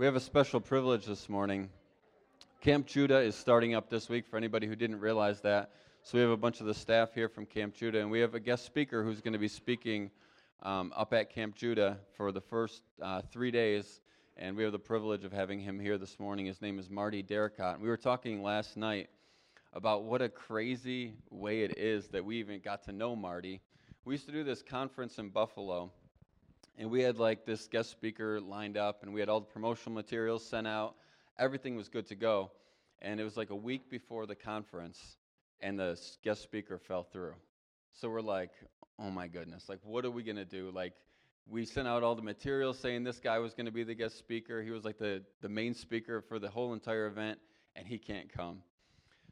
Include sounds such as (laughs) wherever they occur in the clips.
We have a special privilege this morning. Camp Judah is starting up this week for anybody who didn't realize that. So we have a bunch of the staff here from Camp Judah, and we have a guest speaker who's going to be speaking um, up at Camp Judah for the first uh, three days. And we have the privilege of having him here this morning. His name is Marty Darracott. And we were talking last night about what a crazy way it is that we even got to know Marty. We used to do this conference in Buffalo and we had like this guest speaker lined up and we had all the promotional materials sent out. Everything was good to go. And it was like a week before the conference and the guest speaker fell through. So we're like oh my goodness. Like what are we going to do? Like we sent out all the materials saying this guy was going to be the guest speaker. He was like the, the main speaker for the whole entire event and he can't come.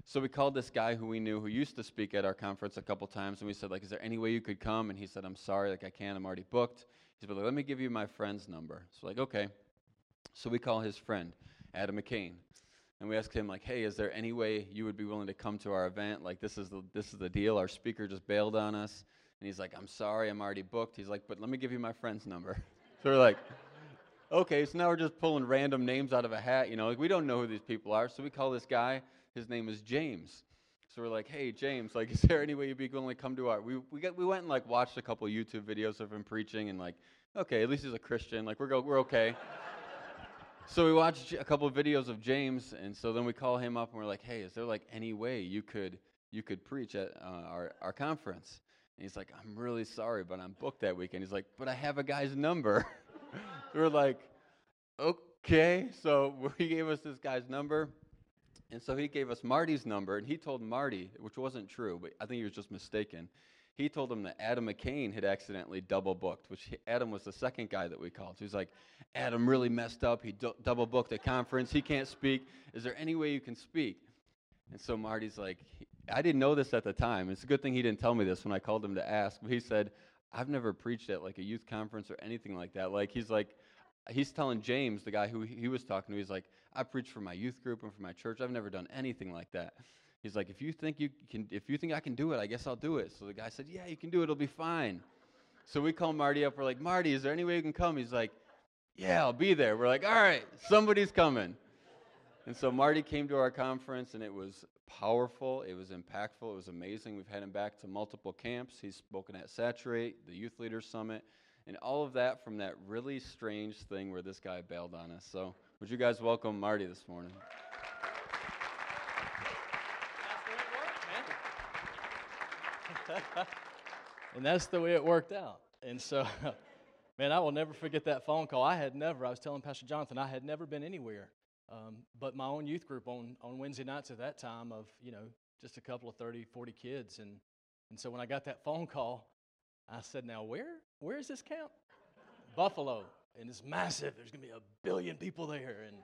So we called this guy who we knew who used to speak at our conference a couple times and we said like is there any way you could come? And he said i'm sorry. Like i can't. I'm already booked He's like, let me give you my friend's number. So like, okay. So we call his friend, Adam McCain. And we ask him, like, hey, is there any way you would be willing to come to our event? Like, this is the, this is the deal. Our speaker just bailed on us. And he's like, I'm sorry, I'm already booked. He's like, but let me give you my friend's number. (laughs) so we're like, okay, so now we're just pulling random names out of a hat. You know, like, we don't know who these people are. So we call this guy, his name is James. So we're like, hey, James, like, (laughs) is there any way you'd be willing to come to our? We we got we went and like watched a couple YouTube videos of him preaching, and like, okay, at least he's a Christian. Like, we're go we're okay. (laughs) so we watched a couple of videos of James, and so then we call him up and we're like, hey, is there like any way you could you could preach at uh, our our conference? And he's like, I'm really sorry, but I'm booked that weekend. He's like, but I have a guy's number. (laughs) we're like, okay. So he gave us this guy's number. And so he gave us Marty's number, and he told Marty, which wasn't true, but I think he was just mistaken. He told him that Adam McCain had accidentally double booked, which he, Adam was the second guy that we called. So he's like, Adam really messed up. He double booked a conference. He can't speak. Is there any way you can speak? And so Marty's like, I didn't know this at the time. It's a good thing he didn't tell me this when I called him to ask. But he said, I've never preached at like a youth conference or anything like that. Like he's like, he's telling James, the guy who he was talking to, he's like, I preach for my youth group and for my church. I've never done anything like that. He's like, if you think you can, if you think I can do it, I guess I'll do it. So the guy said, yeah, you can do it. It'll be fine. So we call Marty up. We're like, Marty, is there any way you can come? He's like, yeah, I'll be there. We're like, all right, somebody's coming. And so Marty came to our conference, and it was powerful. It was impactful. It was amazing. We've had him back to multiple camps. He's spoken at Saturate, the Youth Leaders Summit, and all of that from that really strange thing where this guy bailed on us. So, would you guys welcome Marty this morning? (laughs) and that's the way it worked out. And so, (laughs) man, I will never forget that phone call. I had never, I was telling Pastor Jonathan, I had never been anywhere um, but my own youth group on, on Wednesday nights at that time of, you know, just a couple of 30, 40 kids. And, and so when I got that phone call, I said, now where, where is this camp? Buffalo. And it's massive. There's going to be a billion people there. And,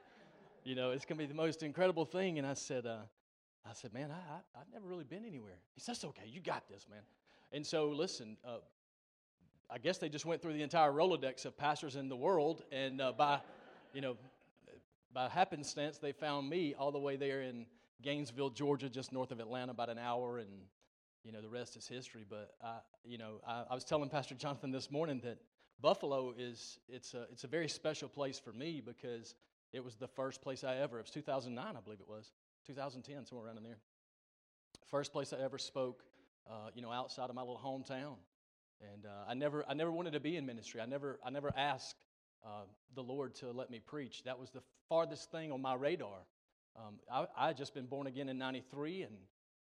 you know, it's going to be the most incredible thing. And I said, uh, I said, man, I, I, have never really been anywhere. He says, that's okay. You got this, man. And so, listen, uh, I guess they just went through the entire Rolodex of pastors in the world. And uh, by, you know, by happenstance, they found me all the way there in Gainesville, Georgia, just north of Atlanta, about an hour. And you know, the rest is history. But I, you know, I, I was telling Pastor Jonathan this morning that Buffalo is it's a it's a very special place for me because it was the first place I ever. It was 2009, I believe it was 2010, somewhere around in there. First place I ever spoke, uh, you know, outside of my little hometown. And uh, I never I never wanted to be in ministry. I never I never asked uh, the Lord to let me preach. That was the farthest thing on my radar. Um, I, I had just been born again in 93 and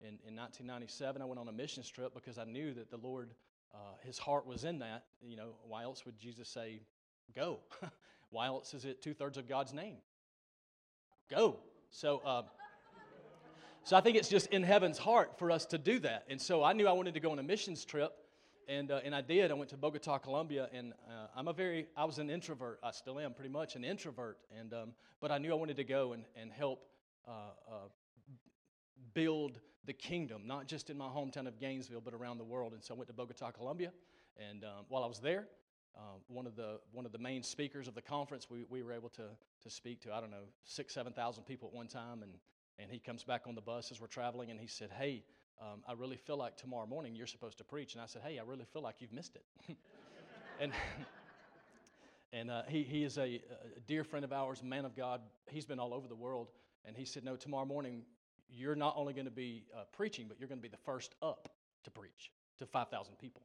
in, in 1997, I went on a missions trip because I knew that the Lord, uh, His heart was in that. You know, why else would Jesus say, "Go"? (laughs) why else is it two thirds of God's name? Go. So, uh, so I think it's just in heaven's heart for us to do that. And so I knew I wanted to go on a missions trip, and uh, and I did. I went to Bogota, Colombia, and uh, I'm a very I was an introvert. I still am pretty much an introvert, and um, but I knew I wanted to go and and help uh, uh, build the kingdom, not just in my hometown of Gainesville, but around the world. And so I went to Bogota, Colombia. And um, while I was there, uh, one, of the, one of the main speakers of the conference, we, we were able to, to speak to, I don't know, six, 7,000 people at one time. And, and he comes back on the bus as we're traveling and he said, Hey, um, I really feel like tomorrow morning you're supposed to preach. And I said, Hey, I really feel like you've missed it. (laughs) and (laughs) And uh, he, he is a, a dear friend of ours, man of God. He's been all over the world. And he said, No, tomorrow morning, you're not only going to be uh, preaching, but you're going to be the first up to preach to 5,000 people.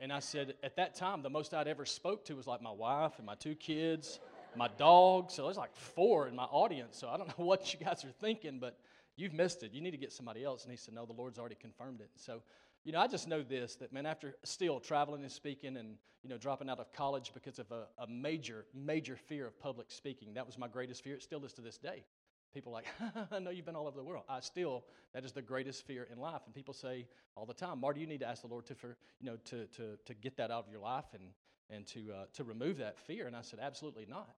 And I said, At that time, the most I'd ever spoke to was like my wife and my two kids, my dog. So there's like four in my audience. So I don't (laughs) know what you guys are thinking, but you've missed it. You need to get somebody else. And he said, No, the Lord's already confirmed it. So you know, I just know this that, man, after still traveling and speaking and, you know, dropping out of college because of a, a major, major fear of public speaking, that was my greatest fear. It still is to this day. People like, (laughs) I know you've been all over the world. I still, that is the greatest fear in life. And people say all the time, Marty, you need to ask the Lord to, for, you know, to, to, to get that out of your life and, and to, uh, to remove that fear. And I said, absolutely not.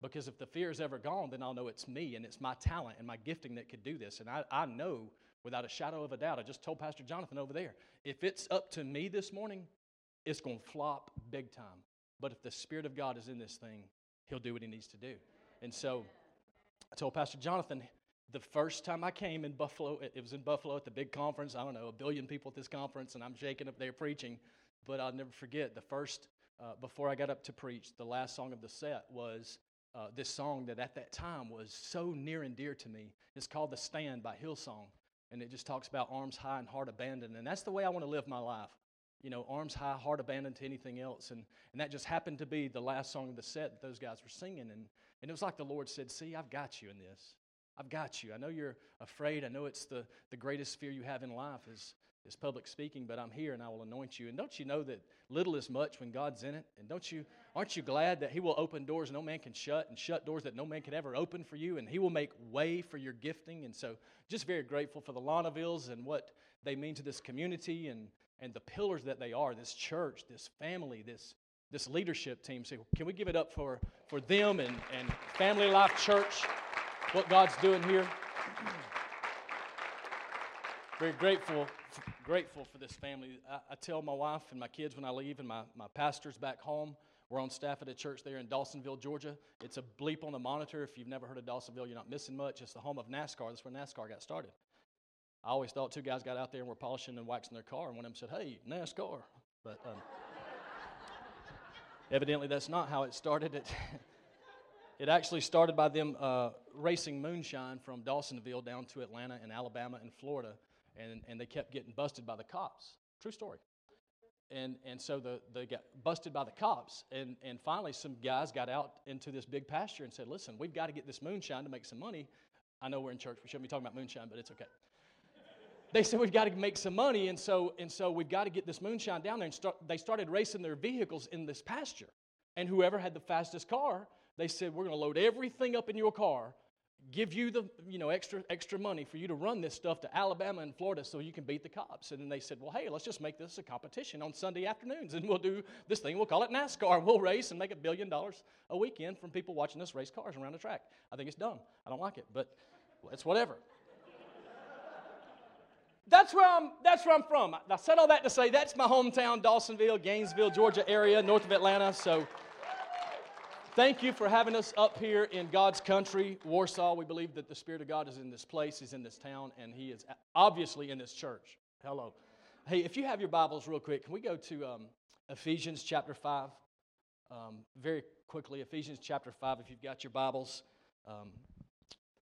Because if the fear is ever gone, then I'll know it's me and it's my talent and my gifting that could do this. And I, I know without a shadow of a doubt. I just told Pastor Jonathan over there if it's up to me this morning, it's going to flop big time. But if the Spirit of God is in this thing, He'll do what He needs to do. And so I told Pastor Jonathan the first time I came in Buffalo, it was in Buffalo at the big conference. I don't know, a billion people at this conference, and I'm shaking up there preaching. But I'll never forget the first, uh, before I got up to preach, the last song of the set was uh, this song that at that time was so near and dear to me. It's called The Stand by Hillsong and it just talks about arms high and heart abandoned. And that's the way I want to live my life. You know, arms high, heart abandoned to anything else. And, and that just happened to be the last song of the set that those guys were singing. And, and it was like the Lord said, See, I've got you in this. I've got you. I know you're afraid. I know it's the, the greatest fear you have in life is, is public speaking, but I'm here and I will anoint you. And don't you know that little is much when God's in it? And don't you aren't you glad that He will open doors no man can shut and shut doors that no man can ever open for you? And He will make way for your gifting. And so just very grateful for the Lanavilles and what they mean to this community and, and the pillars that they are, this church, this family, this this leadership team. So can we give it up for, for them and, and Family Life Church, what God's doing here? Very grateful grateful for this family. I, I, tell my wife and my kids when I leave, and my, my pastors back home, we're on staff at a church there in Dawsonville, Georgia. It's a bleep on the monitor. If you've never heard of Dawsonville, you're not missing much. It's the home of NASCAR. That's where NASCAR got started. I always thought two guys got out there and were polishing and waxing their car, and one of them said, Hey, NASCAR. But um, (laughs) evidently, that's not how it started. It, (laughs) it actually started by them uh, racing moonshine from Dawsonville down to Atlanta and Alabama and Florida and, and they kept getting busted by the cops. True story. And, and so the, they got busted by the cops. And, and finally, some guys got out into this big pasture and said, Listen, we've got to get this moonshine to make some money. I know we're in church. We shouldn't be talking about moonshine, but it's okay. They said, We've got to make some money. And so, and so we've got to get this moonshine down there. And start, they started racing their vehicles in this pasture. And whoever had the fastest car, they said, We're going to load everything up in your car give you the you know extra extra money for you to run this stuff to Alabama and Florida so you can beat the cops. And then they said, well, hey, let's just make this a competition on Sunday afternoons, and we'll do this thing. We'll call it NASCAR. We'll race and make a billion dollars a weekend from people watching us race cars around the track. I think it's dumb. I don't like it, but it's whatever. That's where I'm. That's where I'm from. I said all that to say that's my hometown, Dawsonville, Gainesville, Georgia area, north of Atlanta. So. Thank you for having us up here in God's country, Warsaw. We believe that the Spirit of God is in this place, He's in this town, and He is obviously in this church. Hello. Hey, if you have your Bibles real quick, can we go to um, Ephesians chapter 5? Um, very quickly, Ephesians chapter 5, if you've got your Bibles. Um,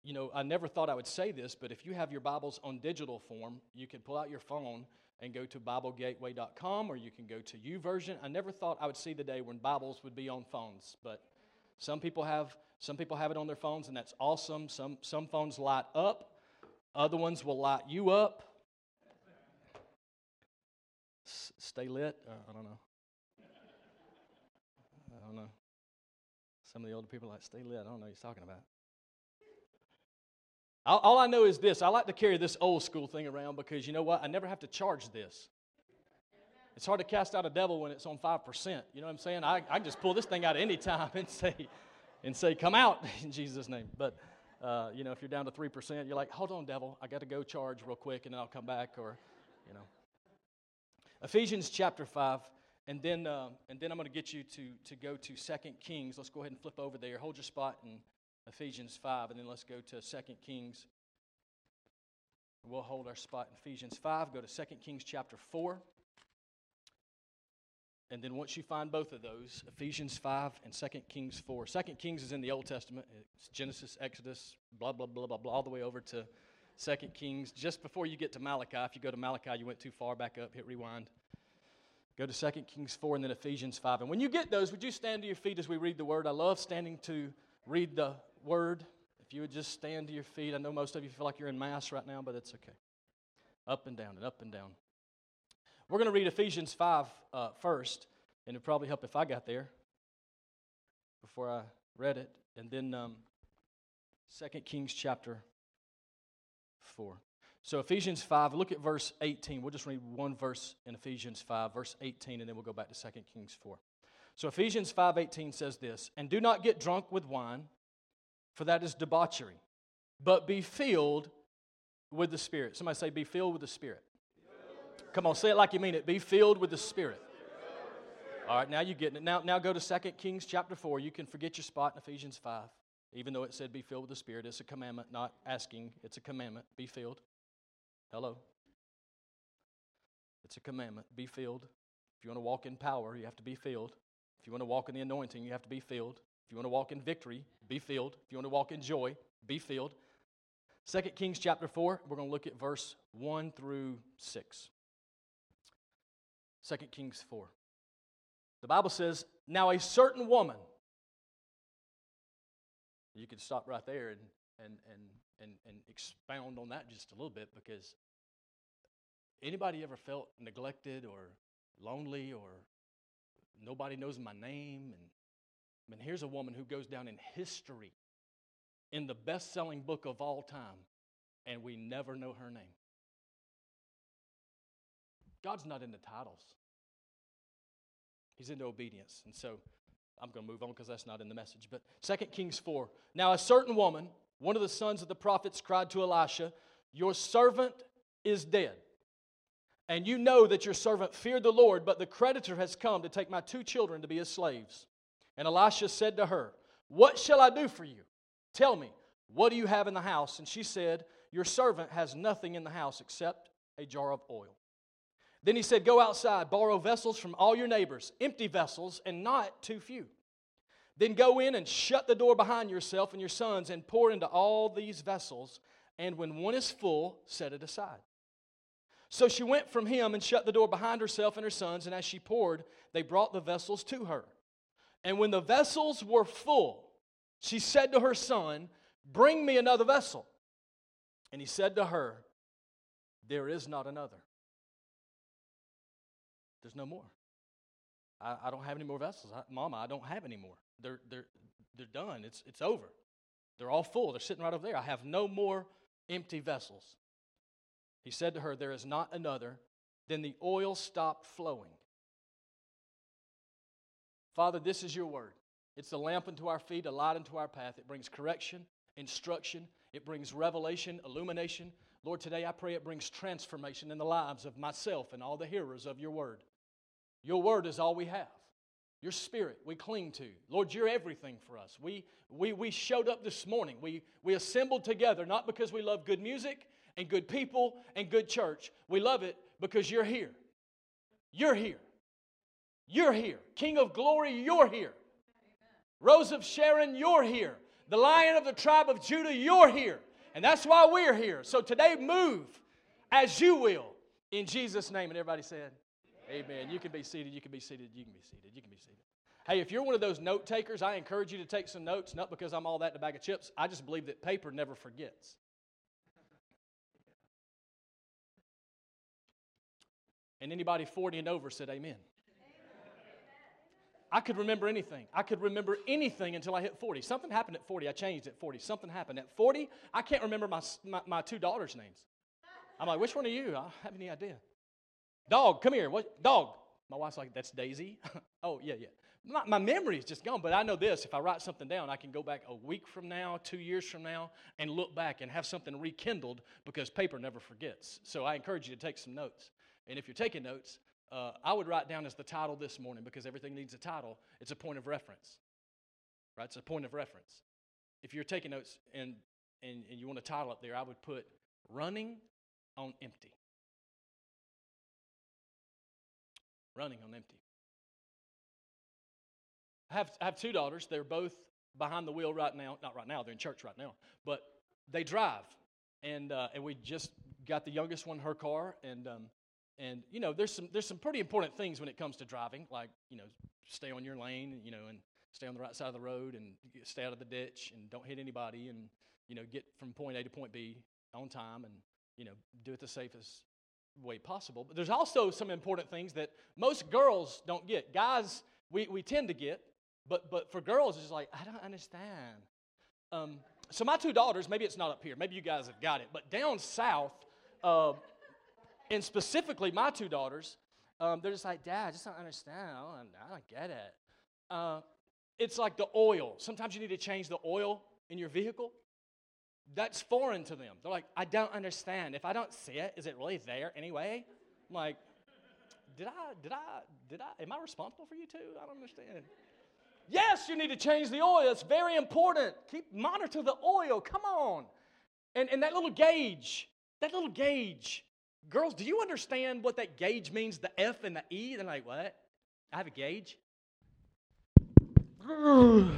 you know, I never thought I would say this, but if you have your Bibles on digital form, you can pull out your phone and go to BibleGateway.com or you can go to YouVersion. I never thought I would see the day when Bibles would be on phones, but some people have some people have it on their phones, and that's awesome. Some some phones light up, other ones will light you up. S- stay lit. Uh, I don't know. I don't know. Some of the older people like stay lit. I don't know what he's talking about. All, all I know is this I like to carry this old school thing around because you know what? I never have to charge this. It's hard to cast out a devil when it's on 5%. You know what I'm saying? I, I just pull this thing out any time (laughs) and say, and say, come out (laughs) in Jesus' name. But, uh, you know, if you're down to 3%, you're like, hold on, devil, I got to go charge real quick and then I'll come back or, you know. Ephesians chapter 5, and then, uh, and then I'm going to get you to, to go to 2 Kings. Let's go ahead and flip over there. Hold your spot in Ephesians 5, and then let's go to 2 Kings. We'll hold our spot in Ephesians 5. Go to 2 Kings chapter 4. and then once you find both of those, Ephesians 5 and 2 Kings 4. 2 Kings is in the Old Testament. It's Genesis, Exodus, blah, blah, blah, blah, blah, all the way over to 2 Kings. Just before you get to Malachi, if you go to Malachi, you went too far, back up, hit rewind. Go to 2 Kings 4 and then Ephesians 5. And when you get those, would you stand to your feet as we read the word? I love standing to read the word. If you would just stand to your feet. I know most of you feel like you're in Mass right now, but it's okay. Up and down and up and down. We're going to read Ephesians 5 uh, first, and it'd probably help if I got there before I read it. And then um, 2 Kings chapter 4. So, Ephesians 5, look at verse 18. We'll just read one verse in Ephesians 5, verse 18, and then we'll go back to 2 Kings 4. So, Ephesians 5 18 says this And do not get drunk with wine for that is debauchery. But be filled with the Spirit. Somebody say, be filled with the Spirit. Come on, say it like you mean it. Be filled with the Spirit. All right, now you're getting it. Now, now go to 2 Kings chapter 4. You can forget your spot in Ephesians 5. Even though it said be filled with the Spirit, it's a commandment, not asking. It's a commandment. Be filled. Hello. It's a commandment. Be filled. If you want to walk in power, you have to be filled. If you want to walk in the anointing, you have to be filled. If you want to walk in victory, be filled. If you want to walk in joy, be filled. 2 Kings chapter 4, we're going to look at verse 1 through 6. 2 Kings 4. The Bible says, Now a certain woman, you could stop right there and, and, and, and, and expound on that just a little bit because anybody ever felt neglected or lonely or nobody knows my name and I mean, here's a woman who goes down in history in the best selling book of all time, and we never know her name. God's not into titles, He's into obedience. And so I'm going to move on because that's not in the message. But 2 Kings 4. Now, a certain woman, one of the sons of the prophets, cried to Elisha, Your servant is dead. And you know that your servant feared the Lord, but the creditor has come to take my two children to be his slaves. And Elisha said to her, What shall I do for you? Tell me, what do you have in the house? And she said, Your servant has nothing in the house except a jar of oil. Then he said, Go outside, borrow vessels from all your neighbors, empty vessels, and not too few. Then go in and shut the door behind yourself and your sons, and pour into all these vessels. And when one is full, set it aside. So she went from him and shut the door behind herself and her sons, and as she poured, they brought the vessels to her. And when the vessels were full, she said to her son, Bring me another vessel. And he said to her, There is not another. There's no more. I, I don't have any more vessels. I, Mama, I don't have any more. They're, they're, they're done. It's, it's over. They're all full. They're sitting right over there. I have no more empty vessels. He said to her, There is not another. Then the oil stopped flowing. Father, this is your word. It's a lamp unto our feet, a light unto our path. It brings correction, instruction, it brings revelation, illumination. Lord, today I pray it brings transformation in the lives of myself and all the hearers of your word. Your word is all we have. Your spirit we cling to. Lord, you're everything for us. We, we, we showed up this morning. We, we assembled together not because we love good music and good people and good church. We love it because you're here. You're here. You're here. King of glory, you're here. Rose of Sharon, you're here. The lion of the tribe of Judah, you're here. And that's why we're here. So today, move as you will in Jesus' name. And everybody said, Amen. You can be seated. You can be seated. You can be seated. You can be seated. Hey, if you're one of those note takers, I encourage you to take some notes, not because I'm all that in a bag of chips. I just believe that paper never forgets. And anybody 40 and over said, Amen. I could remember anything. I could remember anything until I hit 40. Something happened at 40. I changed at 40. Something happened. At 40, I can't remember my, my, my two daughters' names. I'm like, which one are you? I don't have any idea. Dog, come here. What? Dog. My wife's like, that's Daisy. (laughs) oh, yeah, yeah. My, my memory is just gone, but I know this. If I write something down, I can go back a week from now, two years from now, and look back and have something rekindled because paper never forgets. So I encourage you to take some notes. And if you're taking notes, uh, I would write down as the title this morning because everything needs a title. It's a point of reference, right? It's a point of reference. If you're taking notes and, and, and you want a title up there, I would put Running on Empty. Running on Empty. I have, I have two daughters. They're both behind the wheel right now. Not right now, they're in church right now. But they drive. And, uh, and we just got the youngest one her car. And, um, and you know, there's some, there's some pretty important things when it comes to driving, like, you know, stay on your lane, you know, and stay on the right side of the road and stay out of the ditch and don't hit anybody and, you know, get from point A to point B on time and, you know, do it the safest way possible. But there's also some important things that most girls don't get. Guys, we, we tend to get, but, but for girls, it's like, I don't understand. Um, so my two daughters, maybe it's not up here, maybe you guys have got it, but down south, uh, and specifically my two daughters, um, they're just like, Dad, I just don't understand. I don't, I don't get it. Uh, it's like the oil. Sometimes you need to change the oil in your vehicle. That's foreign to them. They're like, I don't understand. If I don't see it, is it really there anyway? I'm like, did I, did I, did I, am I responsible for you too? I don't understand. Yes, you need to change the oil. It's very important. Keep monitor the oil. Come on. And, and that little gauge, that little gauge. Girls, do you understand what that gauge means? The F and the E? They're like, what? I have a gauge? (sighs)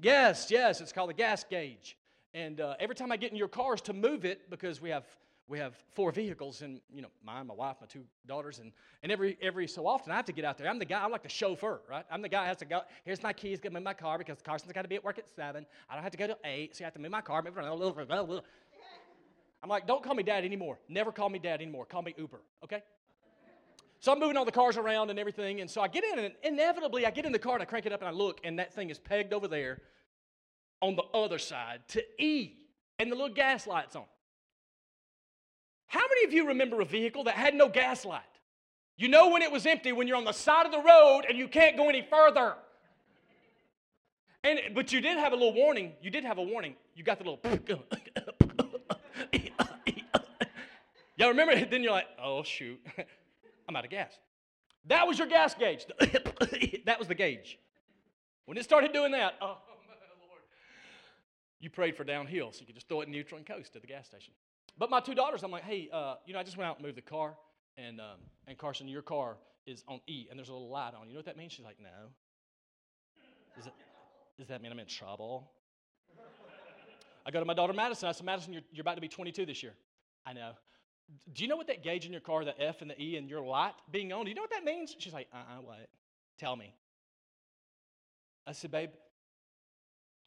yes, yes, it's called a gas gauge. And uh, every time I get in your cars to move it, because we have we have four vehicles, and you know, mine, my wife, my two daughters, and, and every every so often I have to get out there. I'm the guy, I'm like the chauffeur, right? I'm the guy who has to go, here's my keys, get me my car because Carson's got to be at work at seven. I don't have to go to eight, so you have to move my car. I'm like, don't call me dad anymore. Never call me dad anymore. Call me Uber, okay? So I'm moving all the cars around and everything, and so I get in, and inevitably I get in the car and I crank it up and I look, and that thing is pegged over there on the other side to E, and the little gas light's on. How many of you remember a vehicle that had no gas light? You know when it was empty when you're on the side of the road and you can't go any further. And but you did have a little warning. You did have a warning. You got the little (laughs) (laughs) Y'all remember it? Then you're like, oh shoot, (laughs) I'm out of gas. That was your gas gauge. (laughs) that was the gauge. When it started doing that, oh my Lord. you prayed for downhill, so you could just throw it in neutral and coast to the gas station. But my two daughters, I'm like, hey, uh, you know, I just went out and moved the car, and um, and Carson, your car is on E, and there's a little light on. You know what that means? She's like, no. Does that mean I'm in trouble? I go to my daughter Madison. I said, Madison, you're, you're about to be 22 this year. I know. Do you know what that gauge in your car, the F and the E, and your light being on? Do you know what that means? She's like, uh uh-uh, what? Tell me. I said, babe,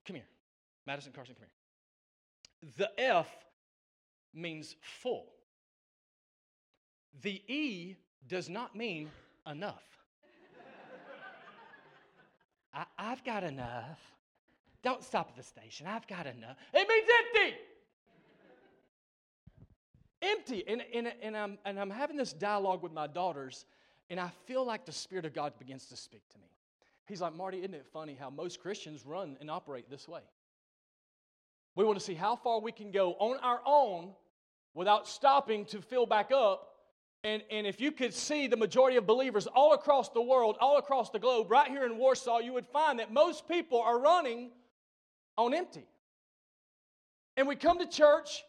come here. Madison Carson, come here. The F means full. The E does not mean enough. (laughs) I, have got enough. Don't stop at the station. I've got enough. It means empty. Empty. And, and, and, I'm, and I'm having this dialogue with my daughters, and I feel like the Spirit of God begins to speak to me. He's like, Marty, isn't it funny how most Christians run and operate this way? We want to see how far we can go on our own without stopping to fill back up. And, and if you could see the majority of believers all across the world, all across the globe, right here in Warsaw, you would find that most people are running on empty. And we come to church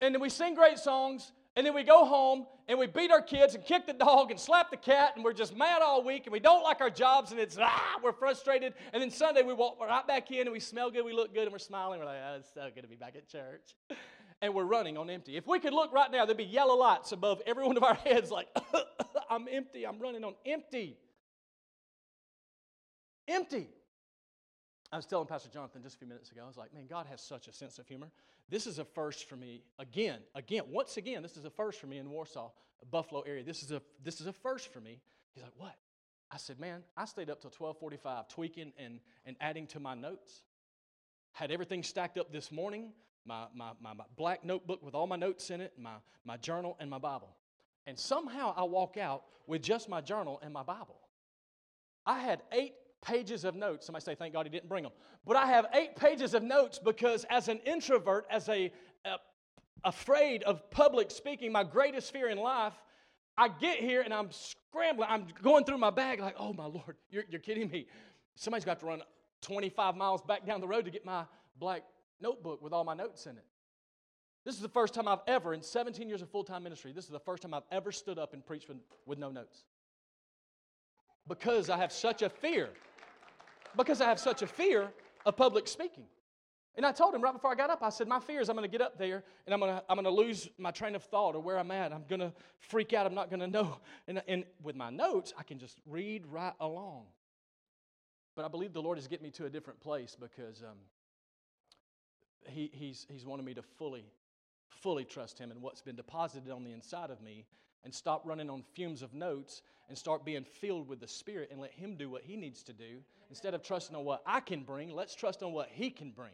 and then we sing great songs and then we go home and we beat our kids and kick the dog and slap the cat and we're just mad all week and we don't like our jobs and it's ah, we're frustrated. And then Sunday we walk right back in and we smell good, we look good, and we're smiling. We're like, oh, it's so good to be back at church. (laughs) And we're running on empty. If we could look right now, there'd be yellow lights above every one of our (laughs) heads, like, (laughs) I'm empty, I'm running on empty. Empty. I was telling Pastor Jonathan just a few minutes ago, I was like, man, God has such a sense of humor. This is a first for me. Again, again, once again, this is a first for me in Warsaw, Buffalo area. This is a this is a first for me. He's like, what? I said, man, I stayed up till 1245 tweaking and, and adding to my notes. Had everything stacked up this morning, my, my, my, my black notebook with all my notes in it, my, my journal, and my Bible. And somehow I walk out with just my journal and my Bible. I had eight pages of notes. Somebody say, thank God he didn't bring them. But I have eight pages of notes because as an introvert, as a, a afraid of public speaking, my greatest fear in life, I get here and I'm scrambling. I'm going through my bag like, oh my Lord, you're, you're kidding me. Somebody's got to run 25 miles back down the road to get my black notebook with all my notes in it. This is the first time I've ever, in 17 years of full time ministry, this is the first time I've ever stood up and preached with, with no notes. Because I have such a fear because I have such a fear of public speaking. And I told him right before I got up, I said, My fear is I'm going to get up there and I'm going to, I'm going to lose my train of thought or where I'm at. I'm going to freak out. I'm not going to know. And, and with my notes, I can just read right along. But I believe the Lord is getting me to a different place because um, he, he's, he's wanted me to fully, fully trust Him and what's been deposited on the inside of me and stop running on fumes of notes and start being filled with the Spirit and let Him do what He needs to do. Instead of trusting on what I can bring, let's trust on what He can bring.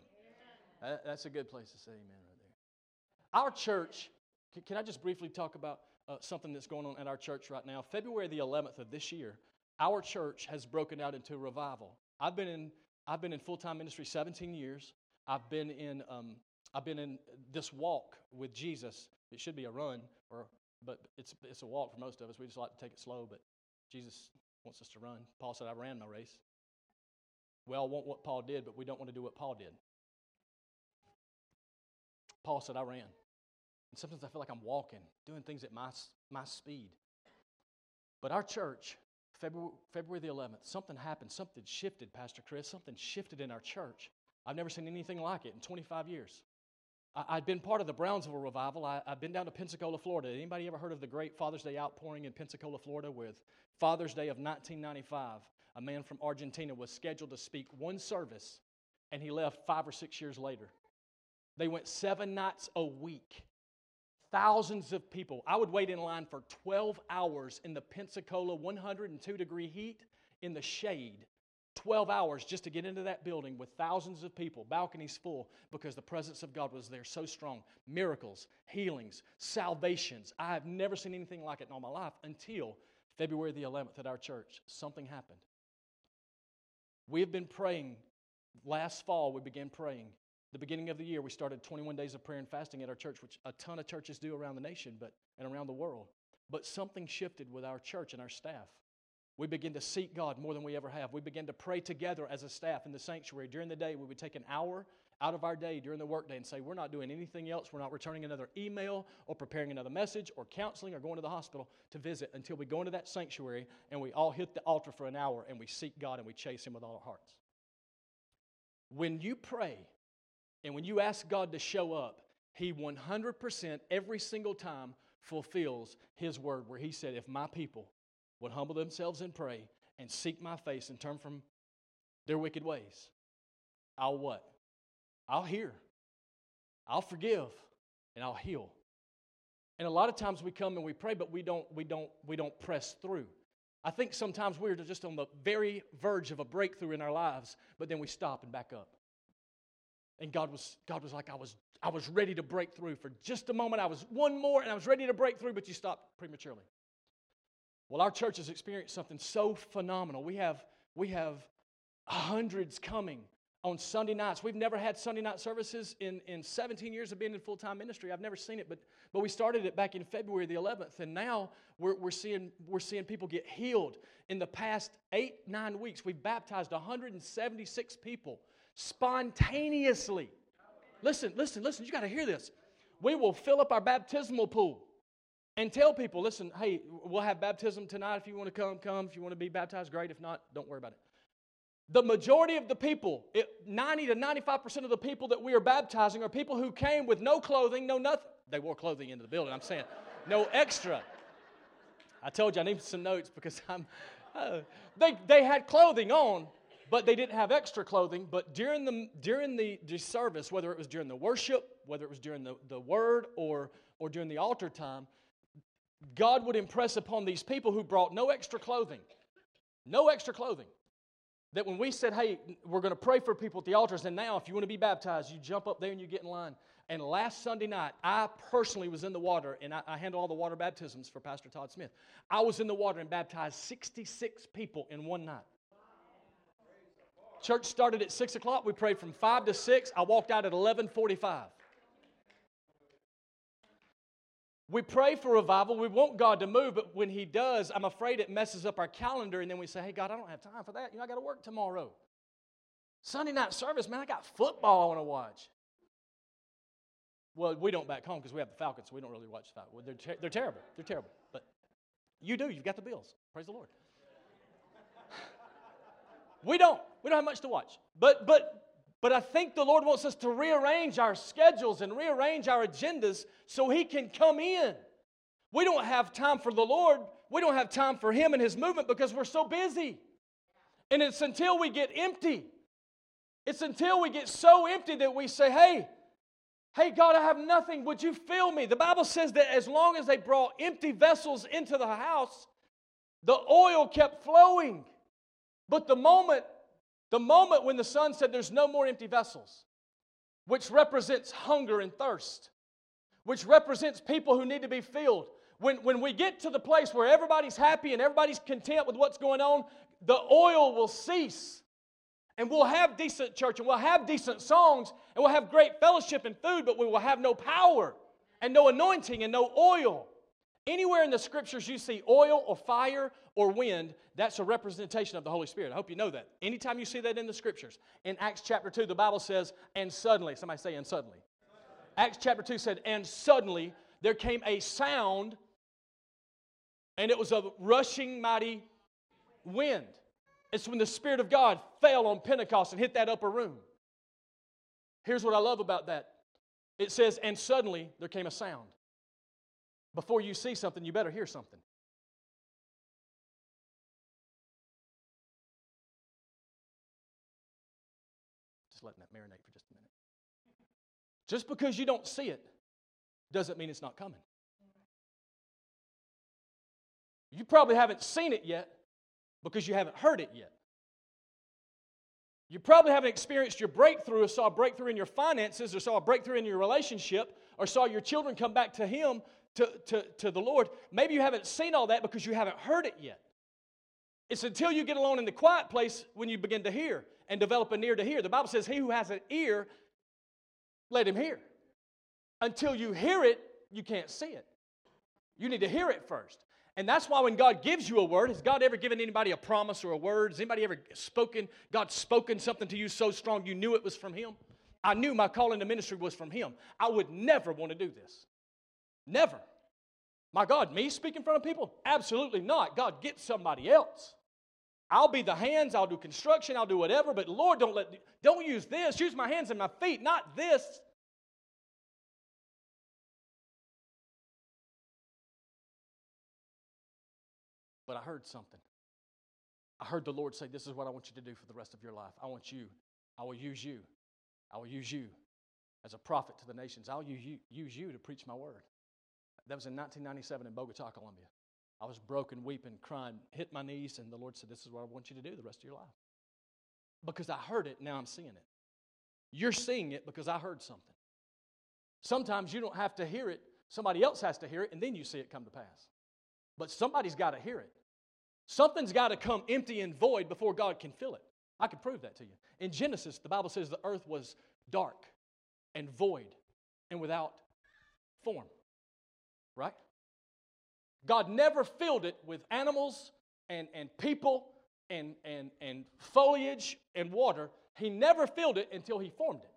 That, that's a good place to say amen right there. Our church, can, can I just briefly talk about uh, something that's going on at our church right now? February the 11th of this year, our church has broken out into a revival. I've been in, I've been in full time ministry 17 years. I've been in, um, I've been in this walk with Jesus. It should be a run, or, but it's, it's a walk for most of us. We just like to take it slow, but Jesus wants us to run. Paul said, I ran my race. We all want what Paul did, but we don't want to do what Paul did. Paul said, I ran. And sometimes I feel like I'm walking, doing things at my, my speed. But our church, February, February the 11th, something happened. Something shifted, Pastor Chris. Something shifted in our church. I've never seen anything like it in 25 years. I, had been part of the Brownsville revival. I, have been down to Pensacola, Florida. Anybody ever heard of the great Father's Day outpouring in Pensacola, Florida? With Father's Day of 1995, a man from Argentina was scheduled to speak one service, and he left five or six years later. They went seven nights a week. Thousands of people. I would wait in line for 12 hours in the Pensacola 102 degree heat in the shade. 12 hours just to get into that building with thousands of people, balconies full, because the presence of God was there so strong. Miracles, healings, salvations. I have never seen anything like it in all my life until February the 11th at our church. Something happened. We have been praying. Last fall, we began praying the beginning of the year, we started 21 days of prayer and fasting at our church, which a ton of churches do around the nation but, and around the world. But something shifted with our church and our staff. We begin to seek God more than we ever have. We begin to pray together as a staff in the sanctuary. During the day, we would take an hour out of our day during the workday and say, We're not doing anything else. We're not returning another email or preparing another message or counseling or going to the hospital to visit until we go into that sanctuary and we all hit the altar for an hour and we seek God and we chase Him with all our hearts. When you pray, and when you ask God to show up, He 100% every single time fulfills His word, where He said, If my people would humble themselves and pray and seek my face and turn from their wicked ways, I'll what? I'll hear, I'll forgive, and I'll heal. And a lot of times we come and we pray, but we don't, we don't, we don't press through. I think sometimes we're just on the very verge of a breakthrough in our lives, but then we stop and back up. And God was, God was like, I was, I was ready to break through for just a moment. I was one more and I was ready to break through, but you stopped prematurely. Well, our church has experienced something so phenomenal. We have, we have hundreds coming on Sunday nights. We've never had Sunday night services in, in 17 years of being in full time ministry. I've never seen it, but, but we started it back in February the 11th, and now we're, we're, seeing, we're seeing people get healed. In the past eight, nine weeks, we've baptized 176 people spontaneously. Listen, listen, listen, you got to hear this. We will fill up our baptismal pool and tell people, listen, hey, we'll have baptism tonight. If you want to come, come. If you want to be baptized, great. If not, don't worry about it. The majority of the people, 90 to 95% of the people that we are baptizing are people who came with no clothing, no nothing. They wore clothing into the building, I'm saying. No extra. I told you I needed some notes because I'm, uh, they, they had clothing on, but they didn't have extra clothing. But during the, during the, the service, whether it was during the worship, whether it was during the, the word, or, or during the altar time, God would impress upon these people who brought no extra clothing, no extra clothing, that when we said, hey, we're going to pray for people at the altars, and now if you want to be baptized, you jump up there and you get in line. And last Sunday night, I personally was in the water, and I, I handle all the water baptisms for Pastor Todd Smith. I was in the water and baptized 66 people in one night. Church started at 6 o'clock. We prayed from 5 to 6. I walked out at 1145. We pray for revival. We want God to move, but when He does, I'm afraid it messes up our calendar. And then we say, hey, God, I don't have time for that. You know, I got to work tomorrow. Sunday night service, man, I got football I want to watch. Well, we don't back home because we have the Falcons, so we don't really watch the Falcons. They're, ter- they're terrible. They're terrible. But you do. You've got the Bills. Praise the Lord. (sighs) We don't. We don't have much to watch. But but but I think the Lord wants us to rearrange our schedules and rearrange our agendas so He can come in. We don't have time for the Lord. We don't have time for Him and His movement because we're so busy. And it's until we get empty. It's until we get so empty that we say, hey, hey, God, I have nothing. Would you fill me? The Bible says that as long as they brought empty vessels into the house, the oil kept flowing. But the moment, the moment when the son said there's no more empty vessels, which represents hunger and thirst, which represents people who need to be filled. When, when we get to the place where everybody's happy and everybody's content with what's going on, the oil will cease. And we'll have decent church and we'll have decent songs and we'll have great fellowship and food, but we will have no power and no anointing and no oil. Anywhere in the scriptures you see oil or fire or wind, that's a representation of the Holy Spirit. I hope you know that. Anytime you see that in the scriptures. In Acts chapter 2, the Bible says, and suddenly, somebody say, and suddenly. Acts chapter 2 said, and suddenly there came a sound, and it was a rushing mighty wind. It's when the Spirit of God fell on Pentecost and hit that upper room. Here's what I love about that it says, and suddenly there came a sound. Before you see something, you better hear something. Just letting that marinate for just a minute. Just because you don't see it doesn't mean it's not coming. You probably haven't seen it yet because you haven't heard it yet. You probably haven't experienced your breakthrough or saw a breakthrough in your finances or saw a breakthrough in your relationship or saw your children come back to Him, to, to, to the Lord. Maybe you haven't seen all that because you haven't heard it yet. It's until you get alone in the quiet place when you begin to hear and develop an ear to hear. The Bible says, He who has an ear, let him hear. Until you hear it, you can't see it. You need to hear it first. And that's why when God gives you a word, has God ever given anybody a promise or a word? Has anybody ever spoken, God spoken something to you so strong you knew it was from Him? I knew my calling to ministry was from Him. I would never want to do this. Never. My God, me speak in front of people? Absolutely not. God, get somebody else. I'll be the hands, I'll do construction, I'll do whatever, but Lord, don't let don't use this. Use my hands and my feet, not this. But I heard something. I heard the Lord say, This is what I want you to do for the rest of your life. I want you, I will use you. I will use you as a prophet to the nations. I'll use you, use you to preach my word. That was in 1997 in Bogota, Colombia. I was broken, weeping, crying, hit my knees, and the Lord said, This is what I want you to do the rest of your life. Because I heard it, now I'm seeing it. You're seeing it because I heard something. Sometimes you don't have to hear it, somebody else has to hear it, and then you see it come to pass. But somebody's got to hear it. Something's got to come empty and void before God can fill it. I can prove that to you. In Genesis, the Bible says the earth was dark and void and without form. Right? God never filled it with animals and, and people and, and, and foliage and water. He never filled it until He formed it.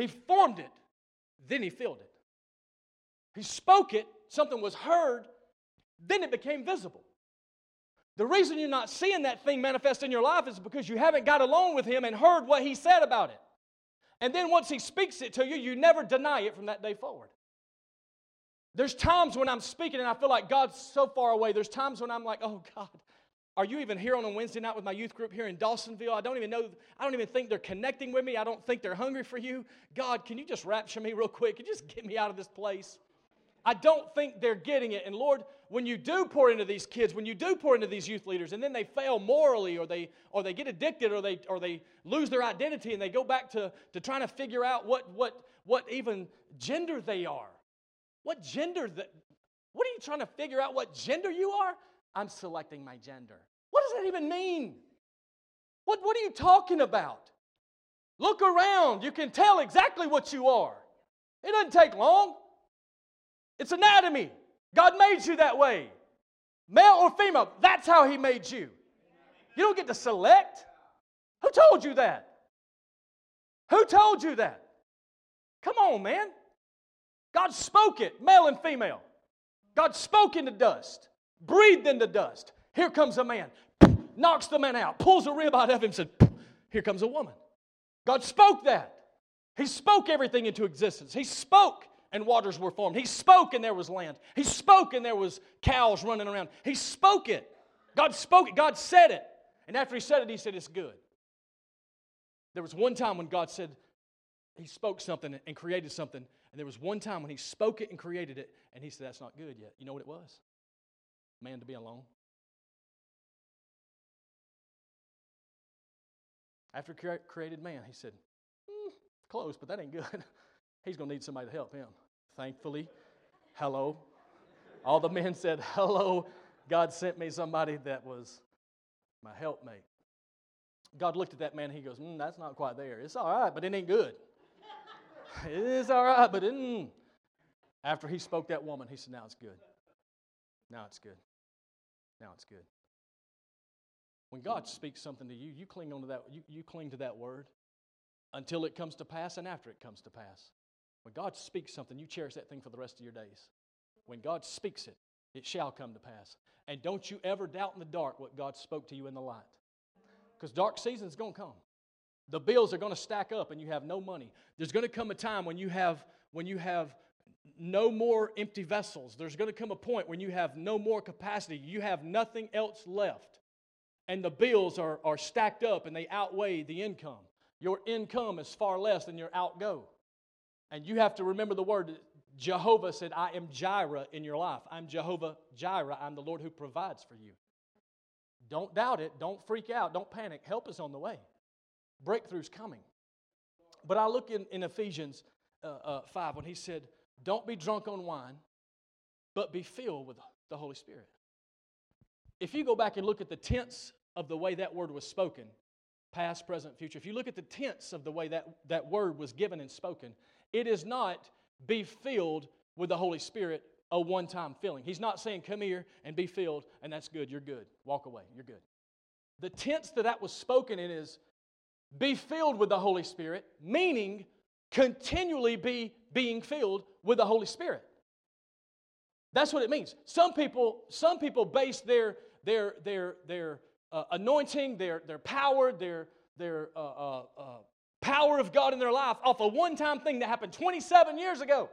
He formed it, then He filled it. He spoke it, something was heard, then it became visible. The reason you're not seeing that thing manifest in your life is because you haven't got alone with Him and heard what He said about it. And then once He speaks it to you, you never deny it from that day forward. There's times when I'm speaking and I feel like God's so far away. There's times when I'm like, oh God, are you even here on a Wednesday night with my youth group here in Dawsonville? I don't even know, I don't even think they're connecting with me. I don't think they're hungry for you. God, can you just rapture me real quick and just get me out of this place? I don't think they're getting it. And Lord, when you do pour into these kids, when you do pour into these youth leaders, and then they fail morally, or they or they get addicted, or they or they lose their identity, and they go back to, to trying to figure out what what what even gender they are. What gender that what are you trying to figure out what gender you are? I'm selecting my gender. What does that even mean? What, what are you talking about? Look around. You can tell exactly what you are. It doesn't take long. It's anatomy. God made you that way. Male or female, that's how He made you. You don't get to select. Who told you that? Who told you that? Come on, man. God spoke it, male and female. God spoke into dust, breathed into dust. Here comes a man. knocks the man out, pulls a rib out of him, said, Here comes a woman. God spoke that. He spoke everything into existence. He spoke and waters were formed. He spoke and there was land. He spoke and there was cows running around. He spoke it. God spoke it. God said it. And after he said it, he said, It's good. There was one time when God said, He spoke something and created something. And there was one time when He spoke it and created it, and He said, That's not good yet. You know what it was? Man to be alone. After created man, he said, mm, close, but that ain't good. (laughs) He's going to need somebody to help him. Thankfully, hello. All the men said, hello. God sent me somebody that was my helpmate. God looked at that man and he goes, mm, That's not quite there. It's all right, but it ain't good. (laughs) it is all right, but it, mm. after he spoke that woman, he said, Now it's good. Now it's good. Now it's good. When God speaks something to you, you cling onto that, you, you cling to that word until it comes to pass and after it comes to pass. When God speaks something, you cherish that thing for the rest of your days. When God speaks it, it shall come to pass. And don't you ever doubt in the dark what God spoke to you in the light. Because dark season's going to come. The bills are going to stack up and you have no money. There's going to come a time when you have when you have no more empty vessels. There's going to come a point when you have no more capacity. You have nothing else left. And the bills are, are stacked up and they outweigh the income. Your income is far less than your outgo. And you have to remember the word Jehovah said, I am Jireh in your life. I'm Jehovah Jireh. I'm the Lord who provides for you. Don't doubt it. Don't freak out. Don't panic. Help is on the way. Breakthrough's coming. But I look in, in Ephesians uh, uh, 5 when he said, Don't be drunk on wine, but be filled with the Holy Spirit. If you go back and look at the tense of the way that word was spoken, past, present, future, if you look at the tense of the way that, that word was given and spoken, it is not be filled with the Holy Spirit a one time filling. He's not saying, come here and be filled, and that's good, you're good. Walk away, you're good. The tense that that was spoken in is be filled with the Holy Spirit, meaning continually be being filled with the Holy Spirit. That's what it means. Some people, some people base their their their their uh, anointing, their their power, their their uh, uh, uh power of God in their life off a one time thing that happened 27 years ago.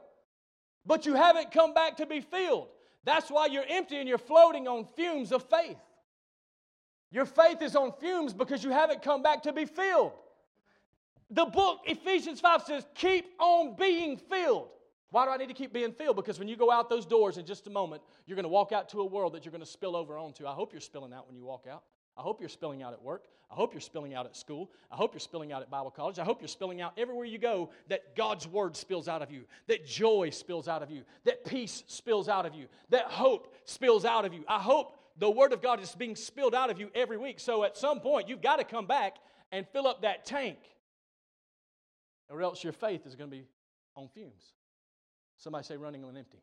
But you haven't come back to be filled. That's why you're empty and you're floating on fumes of faith. Your faith is on fumes because you haven't come back to be filled. The book, Ephesians 5 says, keep on being filled. Why do I need to keep being filled? Because when you go out those doors in just a moment, you're going to walk out to a world that you're going to spill over onto. I hope you're spilling out when you walk out. I hope you're spilling out at work. I hope you're spilling out at school. I hope you're spilling out at Bible college. I hope you're spilling out everywhere you go that God's word spills out of you, that joy spills out of you, that peace spills out of you, that hope spills out of you. I hope the word of God is being spilled out of you every week. So at some point, you've got to come back and fill up that tank, or else your faith is going to be on fumes. Somebody say running on empty.